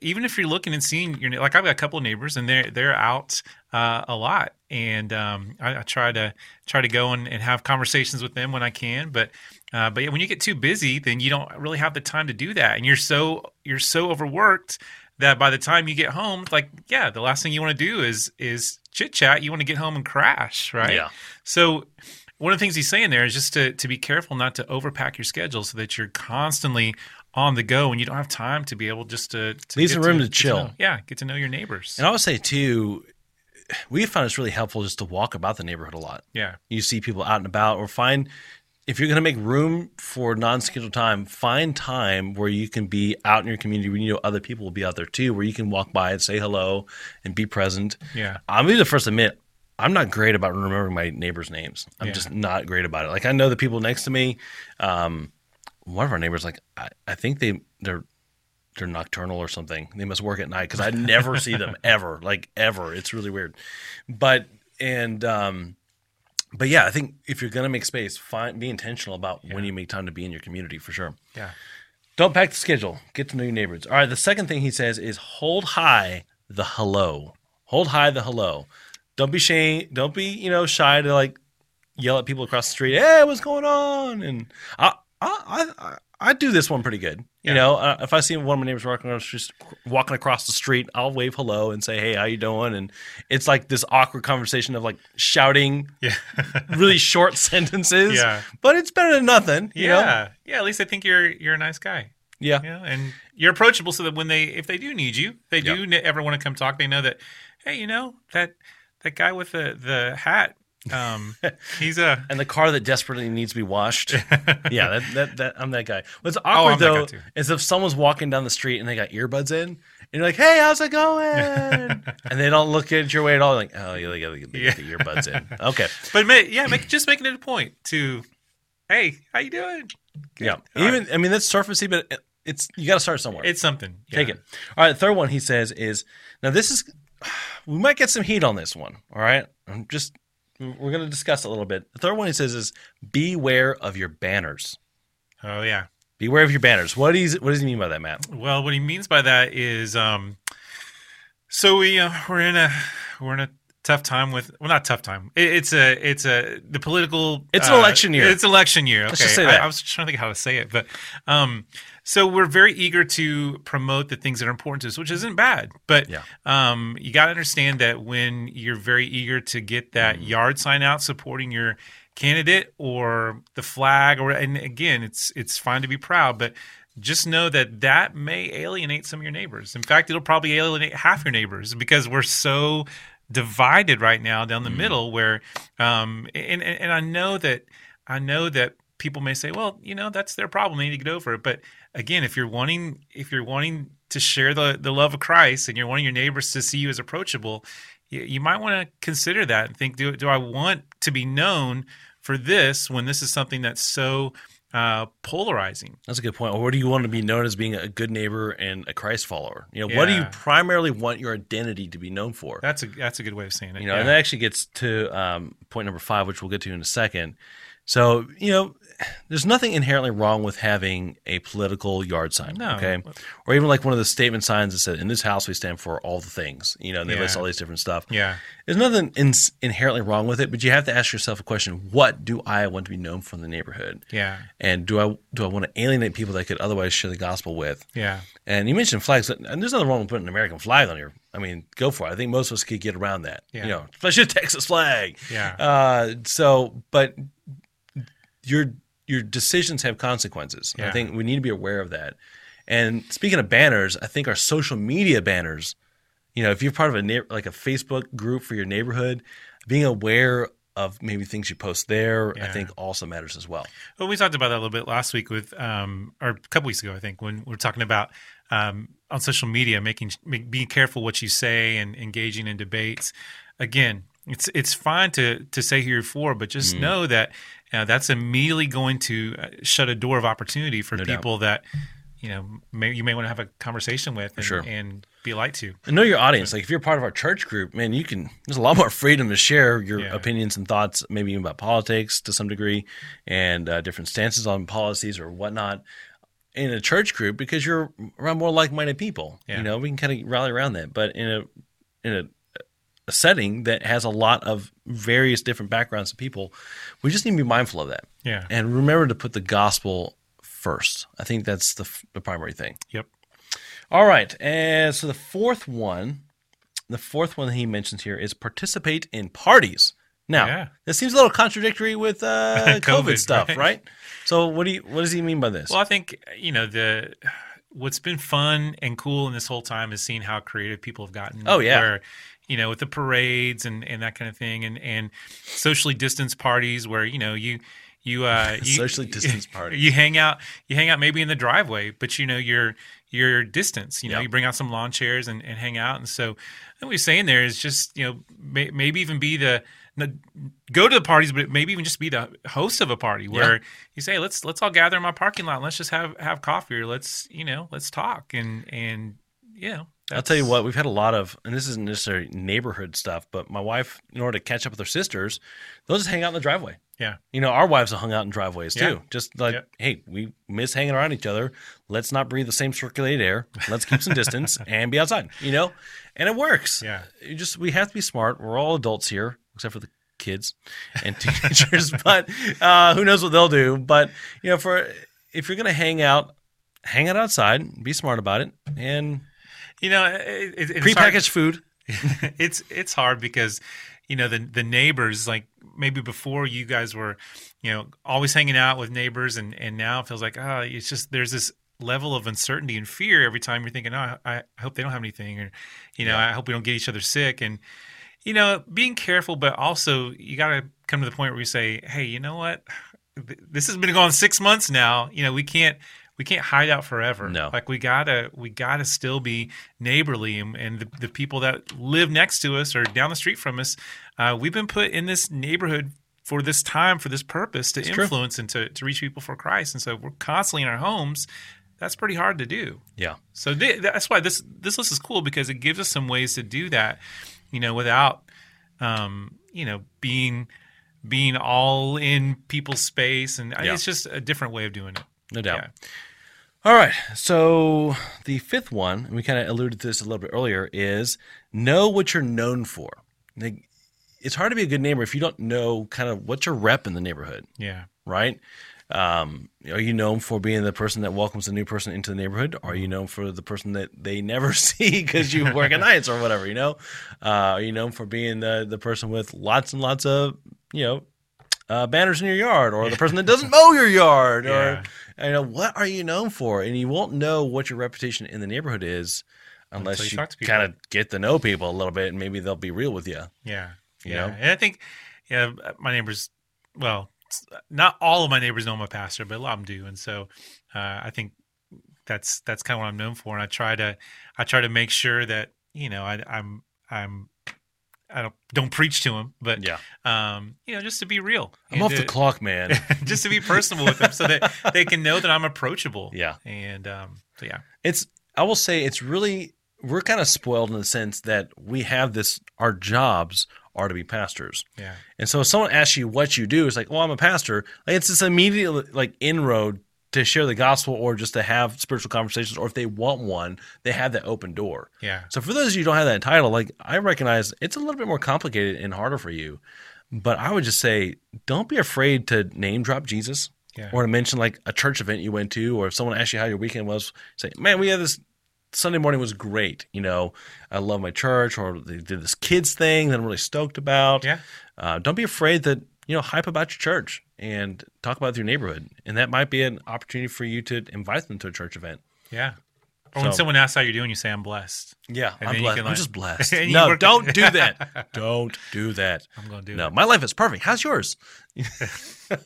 [SPEAKER 2] even if you're looking and seeing your like I've got a couple of neighbors and they're they're out uh, a lot and um, I, I try to try to go and, and have conversations with them when I can but uh, but yeah, when you get too busy then you don't really have the time to do that and you're so you're so overworked that by the time you get home like yeah the last thing you want to do is is chit chat you want to get home and crash right
[SPEAKER 1] Yeah.
[SPEAKER 2] so one of the things he's saying there is just to, to be careful not to overpack your schedule so that you're constantly on the go and you don't have time to be able just to, to
[SPEAKER 1] Leave
[SPEAKER 2] get
[SPEAKER 1] some room to
[SPEAKER 2] get
[SPEAKER 1] chill.
[SPEAKER 2] know- yeah, get to know your neighbors.
[SPEAKER 1] And I would say too, we found it's really helpful just to walk about the neighborhood a lot.
[SPEAKER 2] yeah,
[SPEAKER 1] You see people out and about, or find if you're going to make room for non-scheduled time, find time where you can be out in your community where you know other people will be out there too, where you can walk by and say hello and be present.
[SPEAKER 2] yeah,
[SPEAKER 1] I'm gonna be the first to admit I'm not great about remembering my neighbors' names. I'm
[SPEAKER 2] Yeah.
[SPEAKER 1] just not great about it. Like I know the people next to me. Um, one of our neighbors, like I, I think they they're they're nocturnal or something. They must work at night because I never see them ever, like ever. It's really weird. But and um, but yeah, I think if you're gonna make space, find be intentional about when you make time to be in your community for sure.
[SPEAKER 2] yeah,
[SPEAKER 1] Don't pack the schedule. Get to know your neighbors. All right. The second thing he says is hold high the hello. Hold high the hello. Don't be shy. Don't be you know shy to like yell at people across the street. Hey, what's going on? And I I I, I do this one pretty good. You
[SPEAKER 2] Yeah.
[SPEAKER 1] know, uh, if I see one of my neighbors walking across, just walking across the street, I'll wave hello and say, "Hey, how you doing?" And it's like this awkward conversation of like shouting
[SPEAKER 2] yeah,
[SPEAKER 1] really short sentences.
[SPEAKER 2] Yeah.
[SPEAKER 1] but it's better than nothing. You know?
[SPEAKER 2] yeah, yeah. At least I think you're you're a nice guy.
[SPEAKER 1] yeah,
[SPEAKER 2] know, and you're approachable, so that when they if they do need you, they do
[SPEAKER 1] Yeah.
[SPEAKER 2] ever want to come talk. They know that, hey, you know that that guy with the the hat, um, he's a
[SPEAKER 1] and the car that desperately needs to be washed. yeah, that, that that I'm that guy. What's awkward
[SPEAKER 2] Oh, that guy
[SPEAKER 1] though is if someone's walking down the street and they got earbuds in, and you're like, "Hey, how's it going?" and they don't look at your way at all. Like, oh, yeah, they got,
[SPEAKER 2] Yeah.
[SPEAKER 1] the earbuds in. Okay,
[SPEAKER 2] but ma- yeah, make, just making it a point to, hey, how you doing?
[SPEAKER 1] yeah.
[SPEAKER 2] All
[SPEAKER 1] Even I mean that's surfacey, but it's you got to start somewhere.
[SPEAKER 2] It's something.
[SPEAKER 1] Take it. All right. The third one he says is now this is we might get some heat on this one. All right. I'm just we're going to discuss a little bit. The third one he says is beware of your banners.
[SPEAKER 2] Oh yeah.
[SPEAKER 1] Beware of your banners. What does what does he mean by that, Matt?
[SPEAKER 2] Well, what he means by that is, um, so we uh, we're in a we're in a tough time with well, not tough time. It, it's a it's a the political.
[SPEAKER 1] It's an
[SPEAKER 2] uh,
[SPEAKER 1] election year.
[SPEAKER 2] It's election year. Okay,
[SPEAKER 1] Let's just say
[SPEAKER 2] I-
[SPEAKER 1] that.
[SPEAKER 2] I, was trying to think how to say it, but um, so we're very eager to promote the things that are important to us, which isn't bad. But
[SPEAKER 1] Yeah.
[SPEAKER 2] um, you got to understand that when you're very eager to get that
[SPEAKER 1] Mm-hmm.
[SPEAKER 2] yard sign out supporting your candidate or the flag, or and again, it's it's fine to be proud, but just know that that may alienate some of your neighbors. In fact, it'll probably alienate half your neighbors because we're so divided right now down the
[SPEAKER 1] Mm-hmm.
[SPEAKER 2] middle. Where, um, and and and I know that I know that people may say, well, you know, that's their problem. They need to get over it. But again, if you're wanting if you're wanting to share the the love of Christ and you're wanting your neighbors to see you as approachable, you, you might want to consider that and think, do do I want to be known for this when this is something that's so uh, polarizing?
[SPEAKER 1] That's a good point. Or do you want to be known as being a good neighbor and a Christ follower? You know, what do you primarily want your identity to be known for?
[SPEAKER 2] That's a that's a good way of saying it.
[SPEAKER 1] You know,
[SPEAKER 2] yeah.
[SPEAKER 1] and that actually gets to um, point number five, which we'll get to in a second. So, you know, there's nothing inherently wrong with having a political yard sign.
[SPEAKER 2] No.
[SPEAKER 1] Okay. Or even like one of the statement signs that said, in this house, we stand for all the things, you know, and they list all these different stuff.
[SPEAKER 2] yeah,
[SPEAKER 1] There's nothing in- inherently wrong with it, but you have to ask yourself a question what do I want to be known for in the neighborhood?
[SPEAKER 2] yeah,
[SPEAKER 1] And do I do I want to alienate people that I could otherwise share the gospel with?
[SPEAKER 2] yeah,
[SPEAKER 1] And you mentioned flags, and there's nothing wrong with putting an American flag on your. I mean, go for it. I think most of us could get around that.
[SPEAKER 2] Yeah.
[SPEAKER 1] You know, especially a Texas flag.
[SPEAKER 2] yeah,
[SPEAKER 1] Uh, so, but your your decisions have consequences. I think we need to be aware of that. And speaking of banners, I think our social media banners. You know, if you're part of a neigh- like a Facebook group for your neighborhood, being aware of maybe things you post there, I think also matters as well.
[SPEAKER 2] Well, we talked about that a little bit last week with, um, or a couple weeks ago, I think, when we were talking about um, on social media, making make, being careful what you say and engaging in debates. Again, it's it's fine to to say who you're for, but
[SPEAKER 1] Mm.
[SPEAKER 2] just know that uh, that's immediately going to uh, shut a door of opportunity for
[SPEAKER 1] No doubt.
[SPEAKER 2] people that you know may, you may want to have a conversation with and,
[SPEAKER 1] sure.
[SPEAKER 2] and be a light to.
[SPEAKER 1] And know your audience. Like if you're part of our church group, man, you can. There's a lot more freedom to share your
[SPEAKER 2] Yeah.
[SPEAKER 1] opinions and thoughts, maybe even about politics to some degree, and uh, different stances on policies or whatnot in a church group because you're around more like-minded people.
[SPEAKER 2] Yeah.
[SPEAKER 1] You know, we can kind of rally around that. But in a in a setting that has a lot of various different backgrounds of people, we just need to be mindful of that
[SPEAKER 2] Yeah.
[SPEAKER 1] and remember to put the gospel first. I think that's the, the primary thing.
[SPEAKER 2] Yep.
[SPEAKER 1] All right. And so the fourth one, the fourth one that he mentions here is participate in parties. Now,
[SPEAKER 2] Yeah.
[SPEAKER 1] this seems a little contradictory with uh, COVID,
[SPEAKER 2] COVID,
[SPEAKER 1] stuff,
[SPEAKER 2] right?
[SPEAKER 1] right? So what do you what does he mean by this?
[SPEAKER 2] Well, I think you know the what's been fun and cool in this whole time is seeing how creative people have gotten.
[SPEAKER 1] Oh, yeah.
[SPEAKER 2] where you know with the parades and and that kind of thing, and and socially distanced parties where you know you. You, uh, you
[SPEAKER 1] Socially distanced party.
[SPEAKER 2] You hang out. You hang out maybe in the driveway, but you know you're you're distance. You know,
[SPEAKER 1] Yeah.
[SPEAKER 2] you bring out some lawn chairs and, and hang out. And so, what we're saying there is just you know may, maybe even be the go to the parties, but maybe even just be the host of a party where you say let's let's all gather in my parking lot. And let's just have have coffee or let's you know let's talk and and you know.
[SPEAKER 1] I'll tell you what, we've had a lot of, and this isn't necessarily neighborhood stuff, but my wife, in order to catch up with her sisters, they'll just hang out in the driveway.
[SPEAKER 2] Yeah.
[SPEAKER 1] You know, our wives have hung out in driveways too.
[SPEAKER 2] Yeah.
[SPEAKER 1] Just like,
[SPEAKER 2] Yeah.
[SPEAKER 1] hey, we miss hanging around each other. Let's not breathe the same circulated air. Let's keep some distance and be outside. You know, and it works.
[SPEAKER 2] Yeah.
[SPEAKER 1] You just we have to be smart. We're all adults here, except for the kids and teenagers. but uh, who knows what they'll do? But you know, for if you're gonna hang out, hang out outside. Be smart about it and
[SPEAKER 2] You know, it, it, it's
[SPEAKER 1] prepackaged food.
[SPEAKER 2] it's it's hard because you know the the neighbors like maybe before you guys were you know always hanging out with neighbors and and now it feels like ah it's just there's this level of uncertainty and fear every time you're thinking oh I, I hope they don't have anything or you know I hope we don't get each other sick. And you know being careful but also you got to come to the point where you say hey you know what? This has been going six months now. You know we can't we can't hide out forever
[SPEAKER 1] No.
[SPEAKER 2] like we gotta we gotta still be neighborly and, and the, the people that live next to us or down the street from us uh, we've been put in this neighborhood for this time for this purpose to
[SPEAKER 1] true.
[SPEAKER 2] influence and to, to reach people for christ and so we're constantly in our homes that's pretty hard to do
[SPEAKER 1] Yeah.
[SPEAKER 2] so th- that's why this this list is cool because it gives us some ways to do that, you know, without, um, you know, being being all in people's space, and
[SPEAKER 1] Yeah.
[SPEAKER 2] it's just a different way of doing it.
[SPEAKER 1] No doubt.
[SPEAKER 2] Yeah.
[SPEAKER 1] All right. So the fifth one, and we kind of alluded to this a little bit earlier, is know what you're known for. Like, it's hard to be a good neighbor if you don't know kind of what's your rep in the neighborhood,
[SPEAKER 2] Yeah,
[SPEAKER 1] right? Um, are you known for being the person that welcomes a new person into the neighborhood? Are you known for the person that they never see because you work at nights or whatever? You know, uh, are you known for being the the person with lots and lots of you know uh, banners in your yard, or the person that doesn't mow your yard,
[SPEAKER 2] Yeah.
[SPEAKER 1] or you know what are you known for? And you won't know what your reputation in the neighborhood is unless
[SPEAKER 2] Until you
[SPEAKER 1] you, kind of get to know people a little bit, and maybe they'll be real with you.
[SPEAKER 2] Yeah.
[SPEAKER 1] You
[SPEAKER 2] yeah.
[SPEAKER 1] know?
[SPEAKER 2] And I think, yeah, my neighbors, well, not all of my neighbors know I'm a pastor, but a lot of them do. And so uh, I think that's that's kind of what I'm known for. And I try to I try to make sure that you know I, I'm I'm I don't don't preach to them, but
[SPEAKER 1] Yeah,
[SPEAKER 2] um, you know just to be real.
[SPEAKER 1] I'm off the clock, man.
[SPEAKER 2] just to be personable with them, so that they can know that I'm approachable.
[SPEAKER 1] yeah.
[SPEAKER 2] And um, so yeah,
[SPEAKER 1] it's i will say it's really we're kind of spoiled in the sense that we have this our jobs are to be pastors
[SPEAKER 2] yeah,
[SPEAKER 1] and so if someone asks you what you do it's like well i'm a pastor like it's this immediate like inroad to share the gospel or just to have spiritual conversations or if they want one they have that open door
[SPEAKER 2] yeah,
[SPEAKER 1] so for those of you who don't have that title like i recognize it's a little bit more complicated and harder for you but i would just say don't be afraid to name drop jesus
[SPEAKER 2] yeah.
[SPEAKER 1] or to mention like a church event you went to, or if someone asked you how your weekend was, say, "Man, we had this Sunday morning was great. You know, I love my church, or they did this kids thing that I'm really stoked about."
[SPEAKER 2] yeah.
[SPEAKER 1] Uh, don't be afraid that you know hype about your church and talk about your neighborhood, and that might be an opportunity for you to invite them to a church event.
[SPEAKER 2] Yeah. Or when someone asks how you're doing, you say, I'm blessed.
[SPEAKER 1] Yeah,
[SPEAKER 2] And
[SPEAKER 1] I'm blessed.
[SPEAKER 2] can,
[SPEAKER 1] I'm just blessed. No, don't do that. don't do that.
[SPEAKER 2] I'm going to do that.
[SPEAKER 1] No,
[SPEAKER 2] it.
[SPEAKER 1] my life is perfect. How's yours?
[SPEAKER 2] All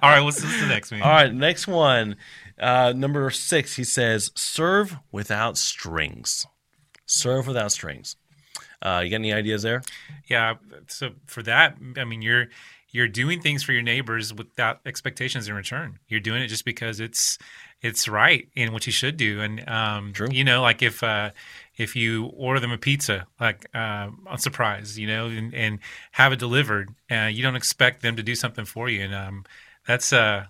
[SPEAKER 2] right, what's, what's the next one?
[SPEAKER 1] All right, next one. Uh, number six, he says, serve without strings. Serve without strings. Uh, you got any ideas there?
[SPEAKER 2] Yeah. So for that, I mean, you're you're doing things for your neighbors without expectations in return. You're doing it just because it's it's right and what you should do. And um,
[SPEAKER 1] True.
[SPEAKER 2] you know, like if uh, if you order them a pizza, like uh, on surprise, you know, and, and have it delivered, uh, you don't expect them to do something for you, and um, that's uh,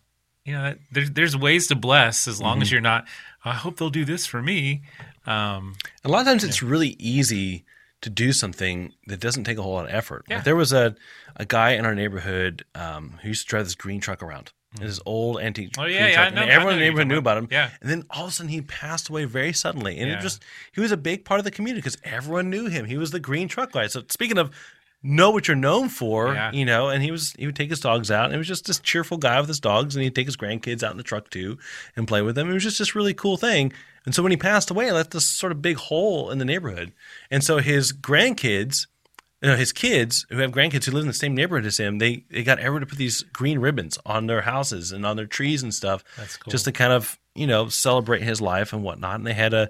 [SPEAKER 2] you know, that, there's there's ways to bless as long as
[SPEAKER 1] Mm-hmm.
[SPEAKER 2] you're not. I hope they'll do this for me. Um,
[SPEAKER 1] A lot of times it's really easy to do something that doesn't take a whole lot of effort.
[SPEAKER 2] Yeah.
[SPEAKER 1] Like there was a, a guy in our neighborhood um, who used to drive this green truck around. This old antique
[SPEAKER 2] Oh, yeah, yeah,
[SPEAKER 1] truck.
[SPEAKER 2] I know-
[SPEAKER 1] and
[SPEAKER 2] I
[SPEAKER 1] everyone
[SPEAKER 2] know
[SPEAKER 1] in the neighborhood knew about him.
[SPEAKER 2] yeah.
[SPEAKER 1] And then all of a sudden he passed away very suddenly. And
[SPEAKER 2] Yeah.
[SPEAKER 1] it just he was a big part of the community because everyone knew him. He was the green truck guy. So speaking of know what you're known for,
[SPEAKER 2] Yeah.
[SPEAKER 1] you know, and he was he would take his dogs out and it was just this cheerful guy with his dogs and he'd take his grandkids out in the truck too and play with them. It was just this really cool thing. And so when he passed away, it left this sort of big hole in the neighborhood. And so his grandkids you know, his kids who have grandkids who live in the same neighborhood as him, they they got everyone to put these green ribbons on their houses and on their trees and stuff,
[SPEAKER 2] That's cool.
[SPEAKER 1] just to kind of you know celebrate his life and whatnot. And they had a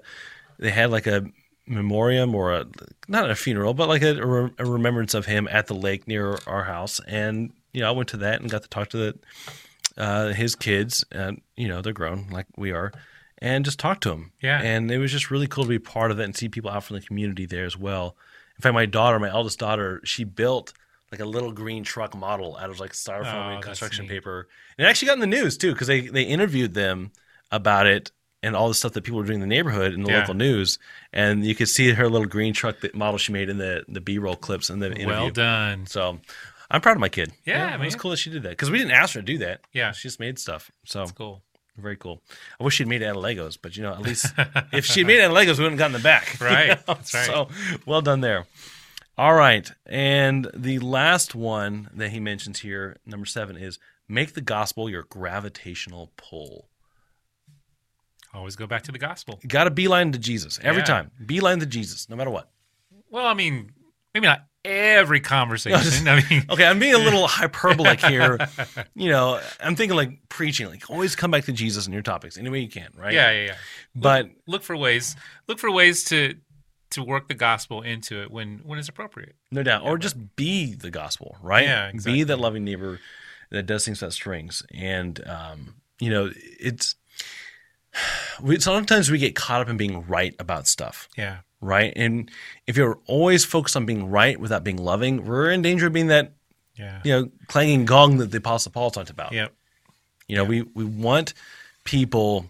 [SPEAKER 1] they had like a memoriam or a not a funeral, but like a, a remembrance of him at the lake near our house. And you know, I went to that and got to talk to the uh, his kids, and you know, they're grown like we are. And just talk to them.
[SPEAKER 2] Yeah.
[SPEAKER 1] And it was just really cool to be part of it and see people out from the community there as well. In fact, my daughter, my eldest daughter, she built like a little green truck model out of like styrofoam
[SPEAKER 2] Oh,
[SPEAKER 1] and construction paper. And it actually got in the news too because they they interviewed them about it and all the stuff that people were doing in the neighborhood in the
[SPEAKER 2] Yeah.
[SPEAKER 1] local news. And you could see her little green truck that model she made in the the B roll clips in the interview.
[SPEAKER 2] well done.
[SPEAKER 1] So I'm proud of my kid.
[SPEAKER 2] Yeah,
[SPEAKER 1] it was cool that she did that because we didn't ask her to do that.
[SPEAKER 2] Yeah.
[SPEAKER 1] she just made stuff. So
[SPEAKER 2] That's cool.
[SPEAKER 1] very cool. I wish she'd made it out of Legos, but you know, at least if she'd made it out of Legos, we wouldn't have gotten the back. you
[SPEAKER 2] Right.
[SPEAKER 1] know?
[SPEAKER 2] That's right.
[SPEAKER 1] So well done there. All right. And the last one that he mentions here, number seven, is make the gospel your gravitational pull.
[SPEAKER 2] Always go back to the gospel.
[SPEAKER 1] Got to beeline to Jesus every
[SPEAKER 2] Yeah.
[SPEAKER 1] time. Beeline to Jesus, no matter what.
[SPEAKER 2] Well, I mean, maybe not every conversation. I mean,
[SPEAKER 1] Okay, I'm being a little hyperbolic here. You know, I'm thinking like preaching, like always come back to Jesus in your topics any way you can, right?
[SPEAKER 2] yeah, yeah, yeah.
[SPEAKER 1] But
[SPEAKER 2] Look for ways. Look for ways to to work the gospel into it when when it's appropriate.
[SPEAKER 1] No doubt. or just be the gospel, right?
[SPEAKER 2] Yeah,
[SPEAKER 1] Be
[SPEAKER 2] exactly.
[SPEAKER 1] that loving neighbor that does things without strings. And, um, you know, it's, we, sometimes we get caught up in being right about stuff,
[SPEAKER 2] Yeah,
[SPEAKER 1] right? And if you're always focused on being right without being loving, we're in danger of being that,
[SPEAKER 2] yeah,
[SPEAKER 1] you know, clanging gong that the Apostle Paul talked about.
[SPEAKER 2] yep,
[SPEAKER 1] You know, we, we want people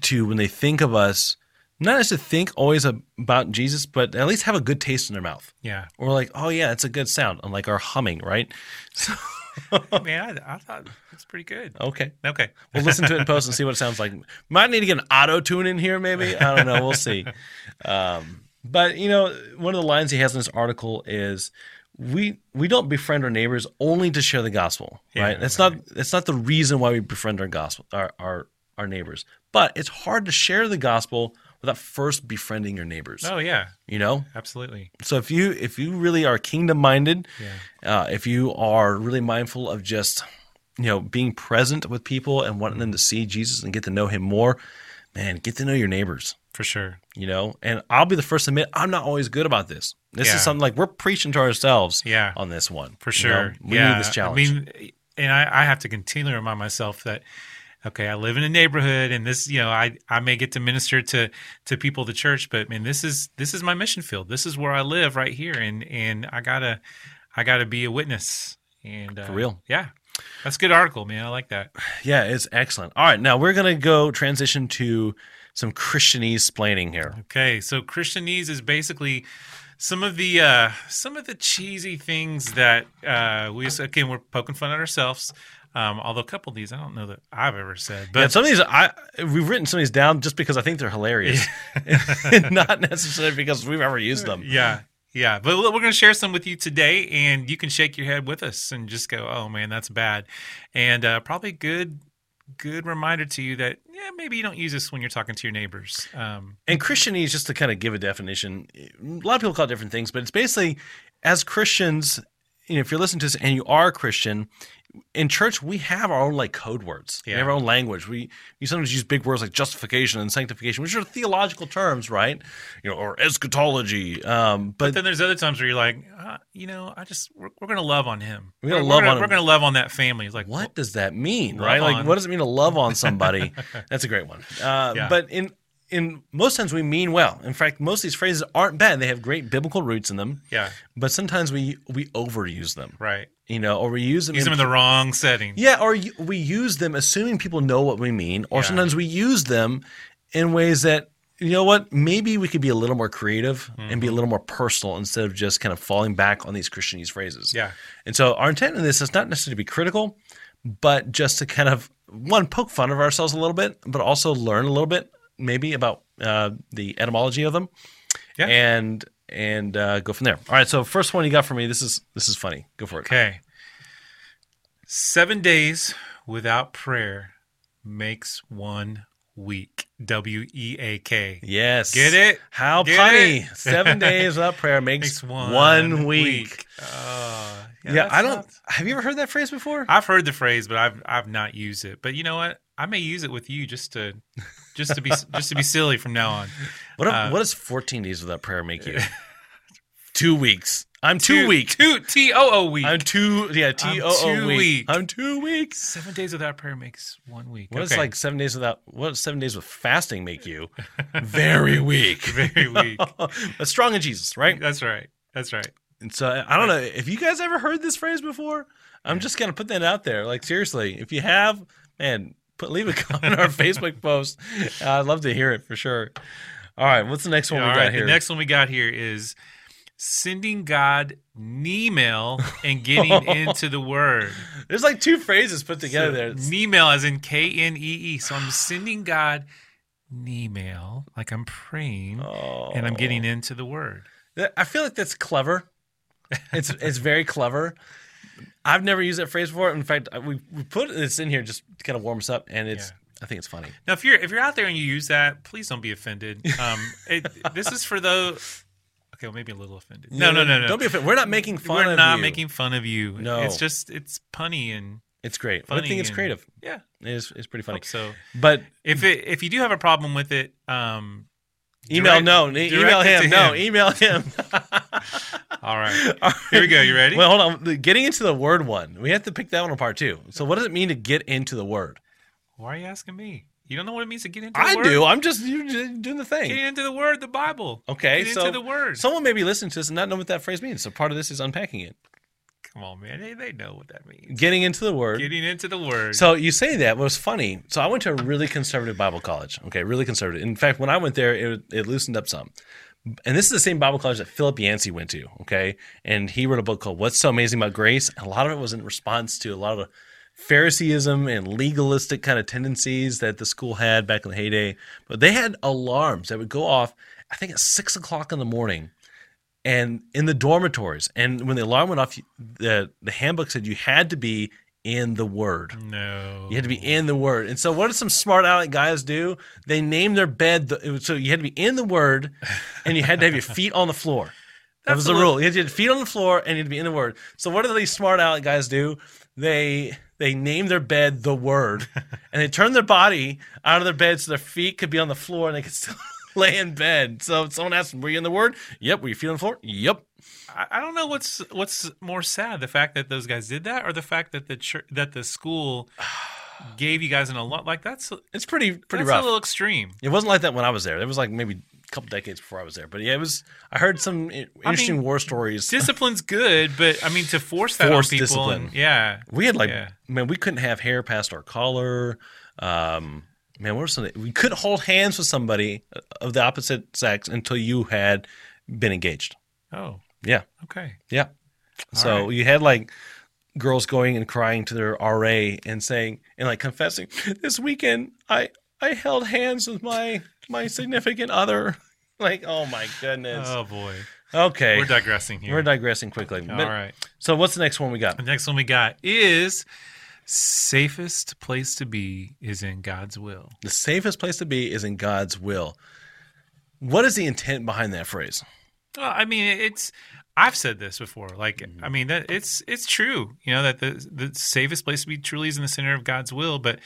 [SPEAKER 1] to, when they think of us, not just to think always about Jesus, but at least have a good taste in their mouth.
[SPEAKER 2] Yeah,
[SPEAKER 1] or like, oh yeah, it's a good sound, unlike our humming, right? So,
[SPEAKER 2] Man, I, I thought it's pretty good.
[SPEAKER 1] Okay.
[SPEAKER 2] Okay.
[SPEAKER 1] We'll listen to it in post and see what it sounds like. Might need to get an auto tune in here, maybe. I don't know. We'll see. Um, but you know, one of the lines he has in this article is, "We we don't befriend our neighbors only to share the gospel,
[SPEAKER 2] Yeah,
[SPEAKER 1] right? That's not that's not the reason why we befriend our gospel our our our neighbors. But it's hard to share the gospel without first befriending your neighbors.
[SPEAKER 2] Oh yeah,
[SPEAKER 1] You know,
[SPEAKER 2] absolutely.
[SPEAKER 1] so if you if you really are kingdom minded,
[SPEAKER 2] Yeah.
[SPEAKER 1] uh, if you are really mindful of just you know being present with people and wanting them to see Jesus and get to know Him more, man, get to know your neighbors.
[SPEAKER 2] For sure.
[SPEAKER 1] You know, and I'll be the first to admit I'm not always good about this. This
[SPEAKER 2] Yeah.
[SPEAKER 1] is something like we're preaching to ourselves
[SPEAKER 2] Yeah.
[SPEAKER 1] on this one
[SPEAKER 2] For
[SPEAKER 1] you know?
[SPEAKER 2] sure.
[SPEAKER 1] we
[SPEAKER 2] yeah.
[SPEAKER 1] need this challenge.
[SPEAKER 2] I mean, and I, I have to continually remind myself that okay, I live in a neighborhood and this, you know, I, I may get to minister to to people the church, but man, this is this is my mission field. This is where I live right here and and I gotta I gotta be a witness. And uh,
[SPEAKER 1] For real.
[SPEAKER 2] Yeah. That's a good article, man. I like that.
[SPEAKER 1] yeah, it's excellent. All right, now we're gonna go transition to some Christianese splaining here.
[SPEAKER 2] Okay, so Christianese is basically some of the uh, some of the cheesy things that uh, we again we're poking fun at ourselves. Um, although a couple of these I don't know that I've ever said, but
[SPEAKER 1] yeah, some of these I we've written some of these down just because I think they're hilarious, not necessarily because we've ever used them.
[SPEAKER 2] yeah, yeah. But we're going to share some with you today, and you can shake your head with us and just go, "Oh man, that's bad," and uh, probably good good reminder to you that yeah maybe you don't use this when you're talking to your neighbors. Um,
[SPEAKER 1] And Christianese, just to kind of give a definition, a lot of people call it different things, but it's basically as Christians, you know, if you're listening to this and you are a Christian, in church we have our own like code words. We have our own language. We we sometimes use big words like justification and sanctification, which are theological terms, right? You know, or eschatology. Um, but
[SPEAKER 2] then there's other times where you're like, uh, you know, I just we're, we're to love on him.
[SPEAKER 1] We're gonna
[SPEAKER 2] We're
[SPEAKER 1] love
[SPEAKER 2] gonna-
[SPEAKER 1] on.
[SPEAKER 2] We're to love on that family. It's like
[SPEAKER 1] what does that mean, right? Like,
[SPEAKER 2] on.
[SPEAKER 1] what does it mean to love on somebody? That's a great one. Uh,
[SPEAKER 2] Yeah.
[SPEAKER 1] But in in most times we mean well. In fact, most of these phrases aren't bad. They have great biblical roots in them.
[SPEAKER 2] Yeah,
[SPEAKER 1] But sometimes we we overuse them,
[SPEAKER 2] right.
[SPEAKER 1] you know, or we use them.
[SPEAKER 2] Use them in the wrong setting.
[SPEAKER 1] yeah, or we use them assuming people know what we mean, or
[SPEAKER 2] Yeah.
[SPEAKER 1] sometimes we use them in ways that you know what maybe we could be a little more creative and
[SPEAKER 2] Mm-hmm.
[SPEAKER 1] be a little more personal instead of just kind of falling back on these Christianese phrases.
[SPEAKER 2] Yeah.
[SPEAKER 1] And so our intent in this is not necessarily to be critical, but just to kind of one poke fun of ourselves a little bit, but also learn a little bit maybe about uh, the etymology of them,
[SPEAKER 2] Yeah.
[SPEAKER 1] and and uh, go from there. All right. So first one you got for me. This is this is funny. Go for it.
[SPEAKER 2] Okay. Seven days without prayer makes one week. W E A K.
[SPEAKER 1] Yes.
[SPEAKER 2] Get it?
[SPEAKER 1] How
[SPEAKER 2] Get
[SPEAKER 1] funny.
[SPEAKER 2] it?
[SPEAKER 1] Seven days without prayer makes,
[SPEAKER 2] Makes one,
[SPEAKER 1] one, week.
[SPEAKER 2] Oh,
[SPEAKER 1] Yeah,
[SPEAKER 2] that's
[SPEAKER 1] I don't.
[SPEAKER 2] not-
[SPEAKER 1] Have you ever heard that phrase before?
[SPEAKER 2] I've heard the phrase, but I've I've not used it. But you know what? I may use it with you just to just to be just to be silly from now on.
[SPEAKER 1] What,
[SPEAKER 2] uh,
[SPEAKER 1] what does 14 days without prayer make you? two weeks. I'm two, weeks.
[SPEAKER 2] Two T O O week.
[SPEAKER 1] I'm two. Yeah, T O O
[SPEAKER 2] two
[SPEAKER 1] week.
[SPEAKER 2] week.
[SPEAKER 1] I'm two weeks.
[SPEAKER 2] Seven days without prayer makes one week.
[SPEAKER 1] What does
[SPEAKER 2] Okay.
[SPEAKER 1] like seven days without? What does seven days with fasting make you? Very weak.
[SPEAKER 2] very weak?
[SPEAKER 1] but strong in Jesus, right?
[SPEAKER 2] That's right. That's right.
[SPEAKER 1] And so I don't know if you guys ever heard this phrase before. I'm just gonna put that out there. Like seriously, if you have, man, put leave a comment on our Facebook post. Uh, I'd love to hear it for sure. All right, what's the next one
[SPEAKER 2] All
[SPEAKER 1] we got
[SPEAKER 2] right.
[SPEAKER 1] here?
[SPEAKER 2] The next one we got here is sending God email and getting into the word.
[SPEAKER 1] There's like two phrases put together there. It's-
[SPEAKER 2] Email as in K N E E. So I'm sending God email, like I'm praying,
[SPEAKER 1] Oh.
[SPEAKER 2] and I'm getting into the word.
[SPEAKER 1] I feel like that's clever. It's it's very clever. I've never used that phrase before. In fact, we we put this in here just to kind of warm us up, and it's I think it's funny.
[SPEAKER 2] Now, if you're if you're out there and you use that, please don't be offended. Um, it, this is for those. Okay, well, maybe a little offended. No, no, no, no.
[SPEAKER 1] Don't be offended. We're not making fun
[SPEAKER 2] We're
[SPEAKER 1] of
[SPEAKER 2] not
[SPEAKER 1] you.
[SPEAKER 2] making fun of you.
[SPEAKER 1] No.
[SPEAKER 2] it's just it's punny and
[SPEAKER 1] It's great. I think it's
[SPEAKER 2] and-
[SPEAKER 1] creative.
[SPEAKER 2] yeah.
[SPEAKER 1] It is, it's pretty funny.
[SPEAKER 2] So
[SPEAKER 1] But
[SPEAKER 2] if it if you do have a problem with it, um,
[SPEAKER 1] email
[SPEAKER 2] direct-
[SPEAKER 1] no, email
[SPEAKER 2] it
[SPEAKER 1] him. No, email him.
[SPEAKER 2] all right. Here we go. You ready?
[SPEAKER 1] Well, hold on. Getting into the word one, we have to pick that one apart too. So, what does it mean to get into the word?
[SPEAKER 2] Why are you asking me? You don't know what it means to get into the
[SPEAKER 1] I
[SPEAKER 2] word?
[SPEAKER 1] do. I'm just doing the thing.
[SPEAKER 2] Get into the word, the Bible.
[SPEAKER 1] Okay,
[SPEAKER 2] Get
[SPEAKER 1] so
[SPEAKER 2] into the word.
[SPEAKER 1] someone may be listening to this and not know what that phrase means. So, part of this is unpacking it.
[SPEAKER 2] Come on, man. They, they know what that means.
[SPEAKER 1] Getting into the word.
[SPEAKER 2] Getting into the word.
[SPEAKER 1] So you say that. Was funny? So I went to a really conservative Bible college. Okay, really conservative. In fact, when I went there, it, it loosened up some. And this is the same Bible college that Philip Yancey went to. Okay, and he wrote a book called "What's So Amazing About Grace." And a lot of it was in response to a lot of Phariseeism and legalistic kind of tendencies that the school had back in the heyday. But they had alarms that would go off, I think at six o'clock in the morning, and in the dormitories. And when the alarm went off, the the handbook said you had to be in the Word.
[SPEAKER 2] No.
[SPEAKER 1] You had to be in the Word. And so, what did some smart aleck guys do? They named their bed. The, so you had to be in the Word, and you had to have your feet on the floor. That was the rule. You had to have feet on the floor, and you had to be in the Word. So, what do these smart aleck guys do? They they name their bed the Word, and they turn their body out of their bed so their feet could be on the floor, and they could still lay in bed. So, if someone asked them, "Were you in the Word?" Yep. Were you feet on the floor? Yep.
[SPEAKER 2] I, don't know what's what's more sad, the fact that those guys did that, or the fact that the church, that the school gave you guys an alarm. Like that's
[SPEAKER 1] It's pretty pretty
[SPEAKER 2] that's
[SPEAKER 1] rough.
[SPEAKER 2] a little extreme.
[SPEAKER 1] It wasn't like that when I was there. It was like maybe a couple decades before I was there. But yeah, it was. I heard some i- interesting war stories.
[SPEAKER 2] Discipline's good, but I mean to force that
[SPEAKER 1] Forced
[SPEAKER 2] on people,
[SPEAKER 1] discipline.
[SPEAKER 2] and- yeah,
[SPEAKER 1] we had like,
[SPEAKER 2] Yeah.
[SPEAKER 1] man, we couldn't have hair past our collar. Um, man, what were some? We couldn't hold hands with somebody of the opposite sex until you had been engaged.
[SPEAKER 2] oh,
[SPEAKER 1] Yeah,
[SPEAKER 2] okay,
[SPEAKER 1] yeah. so
[SPEAKER 2] right.
[SPEAKER 1] you had like girls going and crying to their RA and saying and like confessing, this weekend I I held hands with my my significant other. Like, oh my goodness.
[SPEAKER 2] oh boy,
[SPEAKER 1] Okay.
[SPEAKER 2] we're digressing here.
[SPEAKER 1] We're digressing quickly.
[SPEAKER 2] All
[SPEAKER 1] But-
[SPEAKER 2] right,
[SPEAKER 1] So what's the next one we got?
[SPEAKER 2] the next one we got is safest place to be is in God's will.
[SPEAKER 1] The safest place to be is in God's will. What is the intent behind that phrase?
[SPEAKER 2] Well, I mean, it's. I've said this before. Like,
[SPEAKER 1] Mm-hmm.
[SPEAKER 2] I mean, that it's it's true. You know that the the safest place to be truly is in the center of God's will. But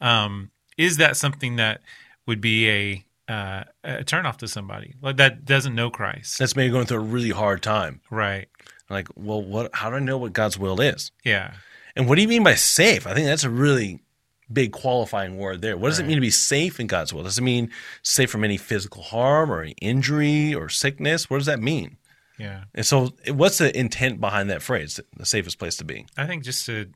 [SPEAKER 2] um, is that something that would be a uh, a turnoff to somebody like that doesn't know Christ?
[SPEAKER 1] That's maybe going through a really hard time.
[SPEAKER 2] right.
[SPEAKER 1] Like, well, what? How do I know what God's will is?
[SPEAKER 2] Yeah.
[SPEAKER 1] And what do you mean by safe? I think that's a really big qualifying word there. What does it mean to be safe in God's will? Does it mean safe from any physical harm or any injury or sickness? What does that mean?
[SPEAKER 2] Yeah.
[SPEAKER 1] And so, what's the intent behind that phrase? The safest place to be.
[SPEAKER 2] I think just to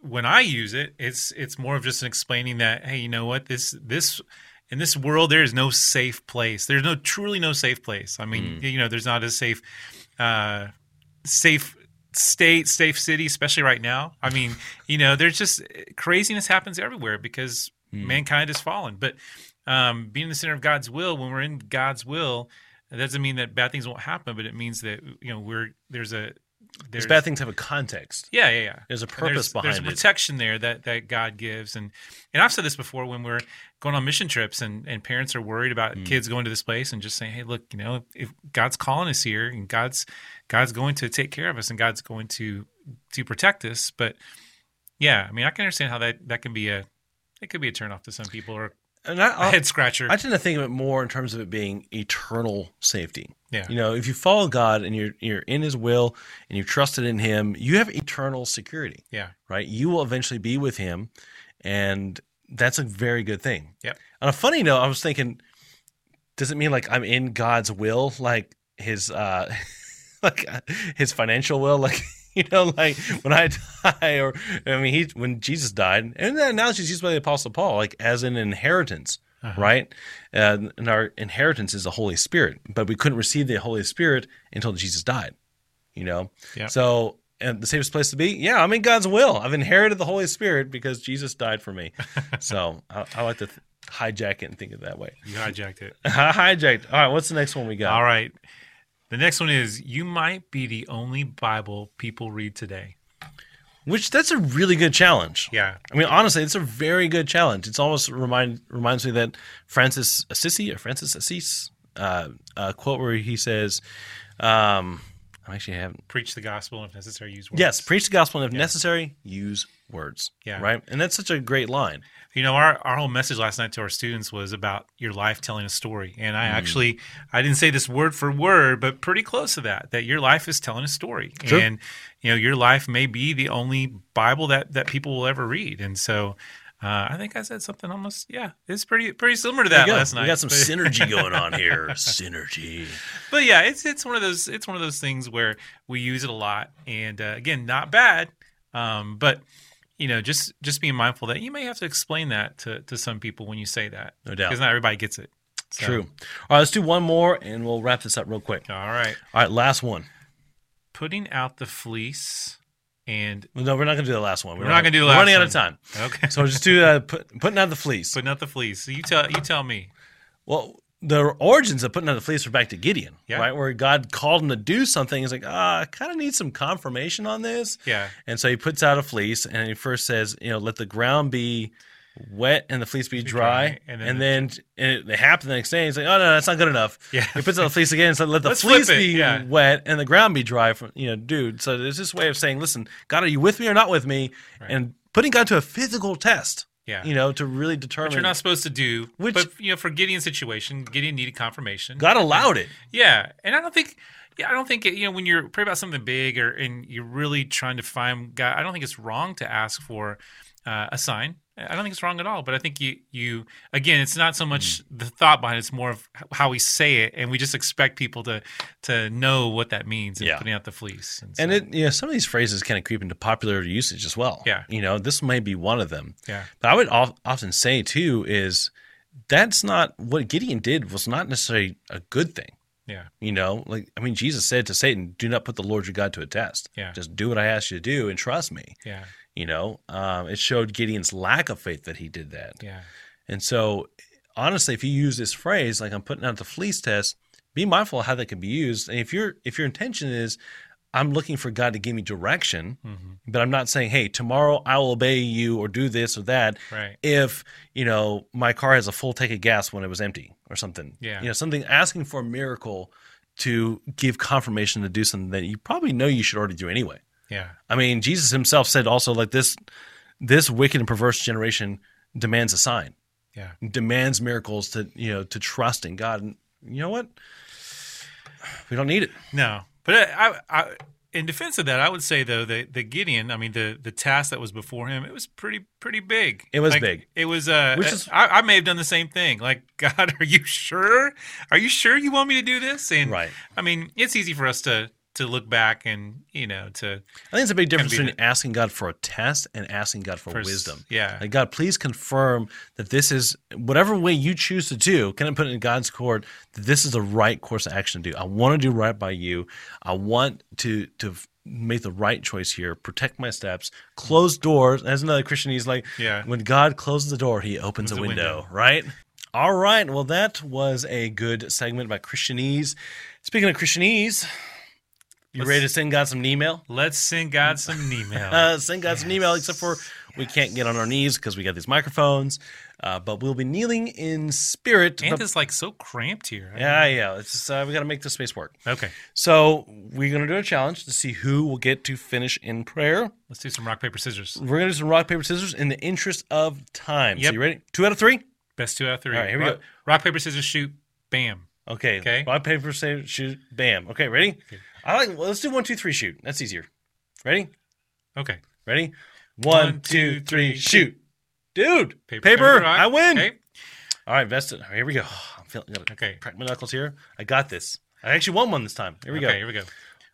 [SPEAKER 2] when I use it, it's it's more of just an explaining that hey, you know what this this in this world there is no safe place. There's no truly no safe place. I mean, you know, there's not a safe uh, safe state, safe city, especially right now. I mean, you know, there's just craziness happens everywhere because mankind has fallen. But um, being in the center of God's will, when we're in God's will, that doesn't mean that bad things won't happen, but it means that you know we're there's a
[SPEAKER 1] there's bad things have a context.
[SPEAKER 2] yeah, yeah, yeah.
[SPEAKER 1] There's a purpose
[SPEAKER 2] there's,
[SPEAKER 1] behind
[SPEAKER 2] there's
[SPEAKER 1] it.
[SPEAKER 2] There's protection there that, that God gives, and and I've said this before when we're going on mission trips and, and parents are worried about
[SPEAKER 1] Hmm.
[SPEAKER 2] kids going to this place and just saying, hey, look, you know, if God's calling us here and God's God's going to take care of us and God's going to to protect us, but yeah, I mean, I can understand how that that can be a it could be a turnoff to some people or
[SPEAKER 1] And I,
[SPEAKER 2] a
[SPEAKER 1] I,
[SPEAKER 2] head scratcher.
[SPEAKER 1] I tend to think of it more in terms of it being eternal safety.
[SPEAKER 2] yeah,
[SPEAKER 1] You know, if you follow God and you're you're in His will and you've trusted in Him, you have eternal security,
[SPEAKER 2] yeah,
[SPEAKER 1] right? You will eventually be with Him, and that's a very good thing.
[SPEAKER 2] Yep.
[SPEAKER 1] On a funny note, I was thinking, does it mean like I'm in God's will, like His uh, like uh, His financial will, like? You know, like when I die, or I mean, he when Jesus died, and that analogy is used by the Apostle Paul, like as an inheritance
[SPEAKER 2] Uh-huh.
[SPEAKER 1] right? Uh, and our inheritance is the Holy Spirit, but we couldn't receive the Holy Spirit until Jesus died. You know,
[SPEAKER 2] Yeah.
[SPEAKER 1] so and the safest place to be, yeah, I'm in God's will. I've inherited the Holy Spirit because Jesus died for me. so I, I like to th- hijack it and think of it that way.
[SPEAKER 2] you hijacked it.
[SPEAKER 1] hijacked. All right, what's the next one we got?
[SPEAKER 2] All right. The next one is you might be the only Bible people read today.
[SPEAKER 1] Which that's a really good challenge.
[SPEAKER 2] Yeah.
[SPEAKER 1] I mean, honestly, it's a very good challenge. It's almost remind reminds me that Francis Assisi or Francis Assisi uh, a quote where he says, um, "I actually haven't
[SPEAKER 2] Preach the gospel and if necessary use words.
[SPEAKER 1] Yes, preach the gospel, and if necessary, use words.
[SPEAKER 2] Yeah.
[SPEAKER 1] Right? And that's such a great line.
[SPEAKER 2] You know, our, our whole message last night to our students was about your life telling a story. And
[SPEAKER 1] Mm.
[SPEAKER 2] I actually, I didn't say this word for word, but pretty close to that, that your life is telling a story.
[SPEAKER 1] Sure.
[SPEAKER 2] And, you know, your life may be the only Bible that, that people will ever read. And so uh, I think I said something almost, yeah, it's pretty, pretty similar to that last night.
[SPEAKER 1] We got some synergy going on here. Synergy.
[SPEAKER 2] but yeah, it's it's one of those it's one of those things where we use it a lot, and uh, again, not bad, um, but you know, just just being mindful that you may have to explain that to to some people when you say that,
[SPEAKER 1] No doubt.
[SPEAKER 2] because not everybody gets it. So,
[SPEAKER 1] True. All right, let's do one more and we'll wrap this up real quick.
[SPEAKER 2] All right.
[SPEAKER 1] All right, last one.
[SPEAKER 2] Putting out the fleece and
[SPEAKER 1] No, we're not going to do the last one.
[SPEAKER 2] We're not gonna do the
[SPEAKER 1] we're
[SPEAKER 2] last
[SPEAKER 1] running out of time.
[SPEAKER 2] okay.
[SPEAKER 1] So just do uh, put, putting out the fleece.
[SPEAKER 2] Putting out the fleece. So you tell you tell me.
[SPEAKER 1] Well, the origins of putting out the fleece are back to Gideon,
[SPEAKER 2] Yeah.
[SPEAKER 1] right? Where God called him to do something. He's like, ah, I kind of need some confirmation on this.
[SPEAKER 2] Yeah.
[SPEAKER 1] And so he puts out a fleece and he first says, you know, let the ground be wet and the fleece be dry.
[SPEAKER 2] dry,
[SPEAKER 1] And
[SPEAKER 2] and
[SPEAKER 1] then,
[SPEAKER 2] then
[SPEAKER 1] and it, happened the next day. He's like, oh, no, that's not good enough.
[SPEAKER 2] Yeah.
[SPEAKER 1] He puts out the fleece again and said, let the
[SPEAKER 2] Let's
[SPEAKER 1] fleece be
[SPEAKER 2] yeah.
[SPEAKER 1] wet and the ground be dry. From, you know, dude. So there's this way of saying, listen, God, are you with me or not with me?
[SPEAKER 2] Right.
[SPEAKER 1] And putting God to a physical test,
[SPEAKER 2] Yeah.
[SPEAKER 1] you know, to really determine.
[SPEAKER 2] Which you're not supposed to do.
[SPEAKER 1] Which-
[SPEAKER 2] but you know, for Gideon's situation, Gideon needed confirmation.
[SPEAKER 1] God allowed it.
[SPEAKER 2] Yeah, and I don't think, yeah, I don't think it, you know when you're praying about something big or and you're really trying to find God. I don't think it's wrong to ask for uh, a sign. I don't think it's wrong at all. But I think you you again, it's not so much the thought behind it; it's more of how we say it, and we just expect people to to know what that means. in
[SPEAKER 1] Yeah.
[SPEAKER 2] putting out the fleece, and,
[SPEAKER 1] And it, you know, some of these phrases kind of creep into popular usage as well.
[SPEAKER 2] Yeah.
[SPEAKER 1] You know, this may be one of them.
[SPEAKER 2] yeah,
[SPEAKER 1] But I would of, often say too is that's not what Gideon did was not necessarily a good thing.
[SPEAKER 2] yeah,
[SPEAKER 1] You know, like I mean, Jesus said to Satan, "Do not put the Lord your God to a test.
[SPEAKER 2] Yeah.
[SPEAKER 1] Just do what I ask you to do and trust me."
[SPEAKER 2] yeah,
[SPEAKER 1] You know, um, it showed Gideon's lack of faith that he did that.
[SPEAKER 2] yeah,
[SPEAKER 1] And so, honestly, if you use this phrase like I'm putting out the fleece test, be mindful of how that can be used. And if your if your intention is I'm looking for God to give me direction,
[SPEAKER 2] hmm
[SPEAKER 1] but I'm not saying, "Hey, tomorrow I will obey you or do this or that."
[SPEAKER 2] right,
[SPEAKER 1] If you know my car has a full tank of gas when it was empty or something,
[SPEAKER 2] Yeah.
[SPEAKER 1] you know, something asking for a miracle to give confirmation to do something that you probably know you should already do anyway.
[SPEAKER 2] Yeah,
[SPEAKER 1] I mean, Jesus himself said also like this this wicked and perverse generation demands a sign
[SPEAKER 2] yeah.
[SPEAKER 1] demands miracles to you know to trust in God. And you know what? We don't need it.
[SPEAKER 2] No, but I, I, in defense of that, I would say though that the Gideon, I mean the the task that was before him, it was pretty pretty big.
[SPEAKER 1] It was
[SPEAKER 2] Like,
[SPEAKER 1] big.
[SPEAKER 2] It was. Uh,
[SPEAKER 1] Which is-
[SPEAKER 2] I, I may have done the same thing. Like, God, are you sure? Are you sure you want me to do this? And
[SPEAKER 1] Right.
[SPEAKER 2] I mean, it's easy for us to to look back and you know to
[SPEAKER 1] I think it's a big difference
[SPEAKER 2] be
[SPEAKER 1] between asking God for a test and asking God for
[SPEAKER 2] for
[SPEAKER 1] wisdom.
[SPEAKER 2] Yeah,
[SPEAKER 1] Like God, please confirm that this is whatever way you choose to do. Can I put it in God's court that this is the right course of action to do? I want to do right by you. I want to to make the right choice here. Protect my steps. Close doors. As another Christian, he's like,
[SPEAKER 2] Yeah.
[SPEAKER 1] When God closes the door, He opens, a,
[SPEAKER 2] a
[SPEAKER 1] window,
[SPEAKER 2] window.
[SPEAKER 1] Right. All right. Well, that was a good segment by Christianese. Speaking of Christianese, you
[SPEAKER 2] Let's-
[SPEAKER 1] ready to send God some email?
[SPEAKER 2] let's send God some email.
[SPEAKER 1] Uh, send God some email, except for we can't get on our knees because we got these microphones. Uh, but we'll be kneeling in spirit.
[SPEAKER 2] and it's like so cramped here.
[SPEAKER 1] yeah, yeah. It's just, uh, we got to make the space work.
[SPEAKER 2] Okay,
[SPEAKER 1] So we're gonna do a challenge to see who will get to finish in prayer.
[SPEAKER 2] let's do some rock paper scissors.
[SPEAKER 1] We're gonna do some rock paper scissors in the interest of time. So you ready? Two out of three.
[SPEAKER 2] Best two out of three.
[SPEAKER 1] All right, here we go.
[SPEAKER 2] Rock paper scissors shoot. Bam.
[SPEAKER 1] Okay.
[SPEAKER 2] Okay.
[SPEAKER 1] Rock paper scissors shoot. Bam. Okay. Ready? I like. Well, let's do one, two, three, shoot. That's easier. Ready?
[SPEAKER 2] Okay.
[SPEAKER 1] Ready? One, two, three, shoot. Dude, paper.
[SPEAKER 2] rock.
[SPEAKER 1] I win.
[SPEAKER 2] Okay.
[SPEAKER 1] All right, vested. Here we go. I'm feeling. Gotta
[SPEAKER 2] Okay.
[SPEAKER 1] Crack my knuckles here. I got this. I actually won one this time. Here we
[SPEAKER 2] okay,
[SPEAKER 1] go.
[SPEAKER 2] Here we go.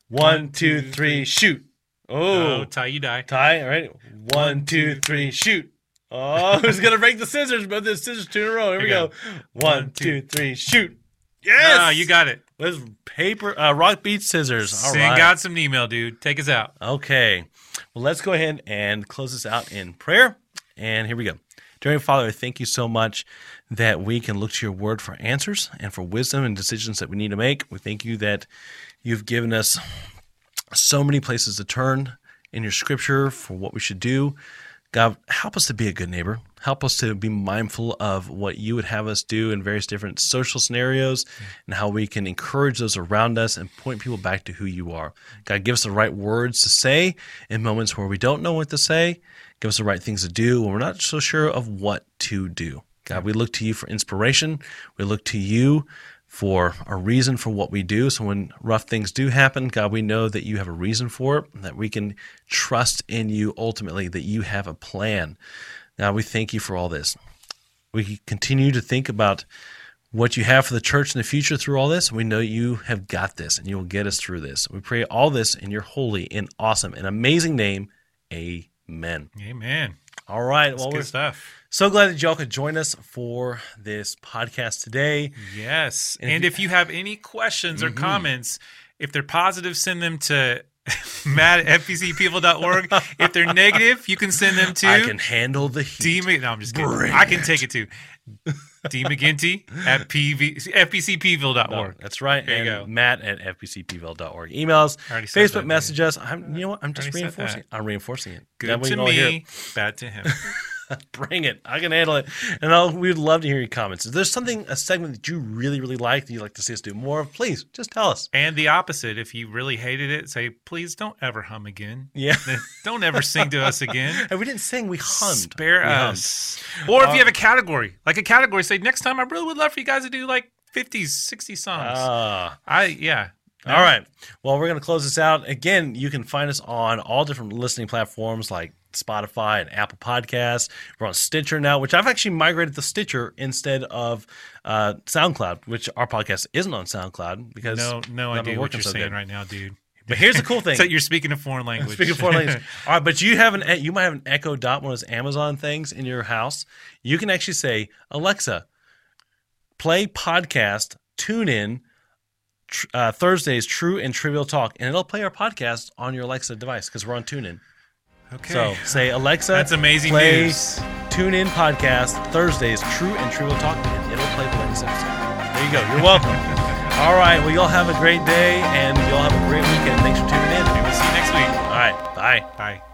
[SPEAKER 1] One, two, three, shoot.
[SPEAKER 2] Oh,
[SPEAKER 1] Oh,
[SPEAKER 2] tie you die.
[SPEAKER 1] tie. All right. One, two, three, shoot. Oh, who's gonna break the scissors? But the scissors two in a row. Here we go. One, two, three, shoot. Yes.
[SPEAKER 2] Ah, you got it.
[SPEAKER 1] Let's paper. Uh, rock beat scissors. All
[SPEAKER 2] Send
[SPEAKER 1] right.
[SPEAKER 2] God some email, dude. Take us out.
[SPEAKER 1] Okay. Well, let's go ahead and close this out in prayer. And here we go. Dear Father, thank you so much that we can look to your word for answers and for wisdom and decisions that we need to make. We thank you that you've given us so many places to turn in your scripture for what we should do. God, help us to be a good neighbor. Help us to be mindful of what you would have us do in various different social scenarios and how we can encourage those around us and point people back to who you are. God, give us the right words to say in moments where we don't know what to say. Give us the right things to do when we're not so sure of what to do. God, we look to you for inspiration. We look to you for a reason for what we do. So when rough things do happen, God, we know that you have a reason for it, that we can trust in you ultimately, that you have a plan. God, we thank you for all this. We continue to think about what you have for the church in the future through all this. We know you have got this and you will get us through this. We pray all this in your holy and awesome and amazing name. Amen.
[SPEAKER 2] Amen.
[SPEAKER 1] All right.
[SPEAKER 2] That's
[SPEAKER 1] well,
[SPEAKER 2] good stuff.
[SPEAKER 1] so glad that y'all could join us for this podcast today.
[SPEAKER 2] Yes.
[SPEAKER 1] And
[SPEAKER 2] And,
[SPEAKER 1] if
[SPEAKER 2] if you have any questions or mm-hmm. comments, if they're positive, send them to matt at fpcpeople.org. if they're negative, you can send them to
[SPEAKER 1] I can handle the
[SPEAKER 2] D.
[SPEAKER 1] heat.
[SPEAKER 2] Mc- No, I'm just kidding.
[SPEAKER 1] Bring
[SPEAKER 2] I can take it to D. McGinty at PV, fpcpeople.org.
[SPEAKER 1] That's right.
[SPEAKER 2] There you go.
[SPEAKER 1] Matt at fpcpville.org. Emails, Facebook message us. I'm, you know what? I'm just reinforcing it. I'm reinforcing it.
[SPEAKER 2] Good
[SPEAKER 1] That
[SPEAKER 2] to me, bad to him.
[SPEAKER 1] Bring it. I can handle it. And I'll, we'd love to hear your comments. If there's something, a segment that you really, really like that you'd like to see us do more of, please just tell us.
[SPEAKER 2] and the opposite, if you really hated it, say, please don't ever hum again.
[SPEAKER 1] Yeah.
[SPEAKER 2] Don't ever sing to us again.
[SPEAKER 1] and we didn't sing, we hummed.
[SPEAKER 2] Spare
[SPEAKER 1] We hummed.
[SPEAKER 2] us. Or if
[SPEAKER 1] Uh,
[SPEAKER 2] you have a category, like a category, say next time I really would love for you guys to do like 50s, 60 songs.
[SPEAKER 1] Ah.
[SPEAKER 2] I yeah.
[SPEAKER 1] All right. Well, we're going to close this out. Again, you can find us on all different listening platforms like Spotify and Apple Podcasts. We're on Stitcher now, which I've actually migrated to Stitcher instead of uh, SoundCloud, which our podcast isn't on SoundCloud because
[SPEAKER 2] No, no idea what you're
[SPEAKER 1] so
[SPEAKER 2] saying
[SPEAKER 1] good.
[SPEAKER 2] right now, dude.
[SPEAKER 1] But here's the cool thing.
[SPEAKER 2] So you're speaking a foreign language.
[SPEAKER 1] Speaking foreign language, all right, but you have an you might have an Echo Dot, one of those Amazon things in your house. You can actually say, Alexa, play podcast, tune in tr- uh, Thursdays, True and Trivial Talk, and it'll play our podcast on your Alexa device because we're on TuneIn.
[SPEAKER 2] okay.
[SPEAKER 1] So say, Alexa,
[SPEAKER 2] That's amazing
[SPEAKER 1] play
[SPEAKER 2] news.
[SPEAKER 1] Tune in podcast Thursdays, True and Trivial Talk, and it'll play the latest episode. There you go. You're welcome. all right. Well, y'all have a great day, and y'all have a great weekend. Thanks for tuning in.
[SPEAKER 2] We'll see you next week.
[SPEAKER 1] All right. Bye.
[SPEAKER 2] Bye.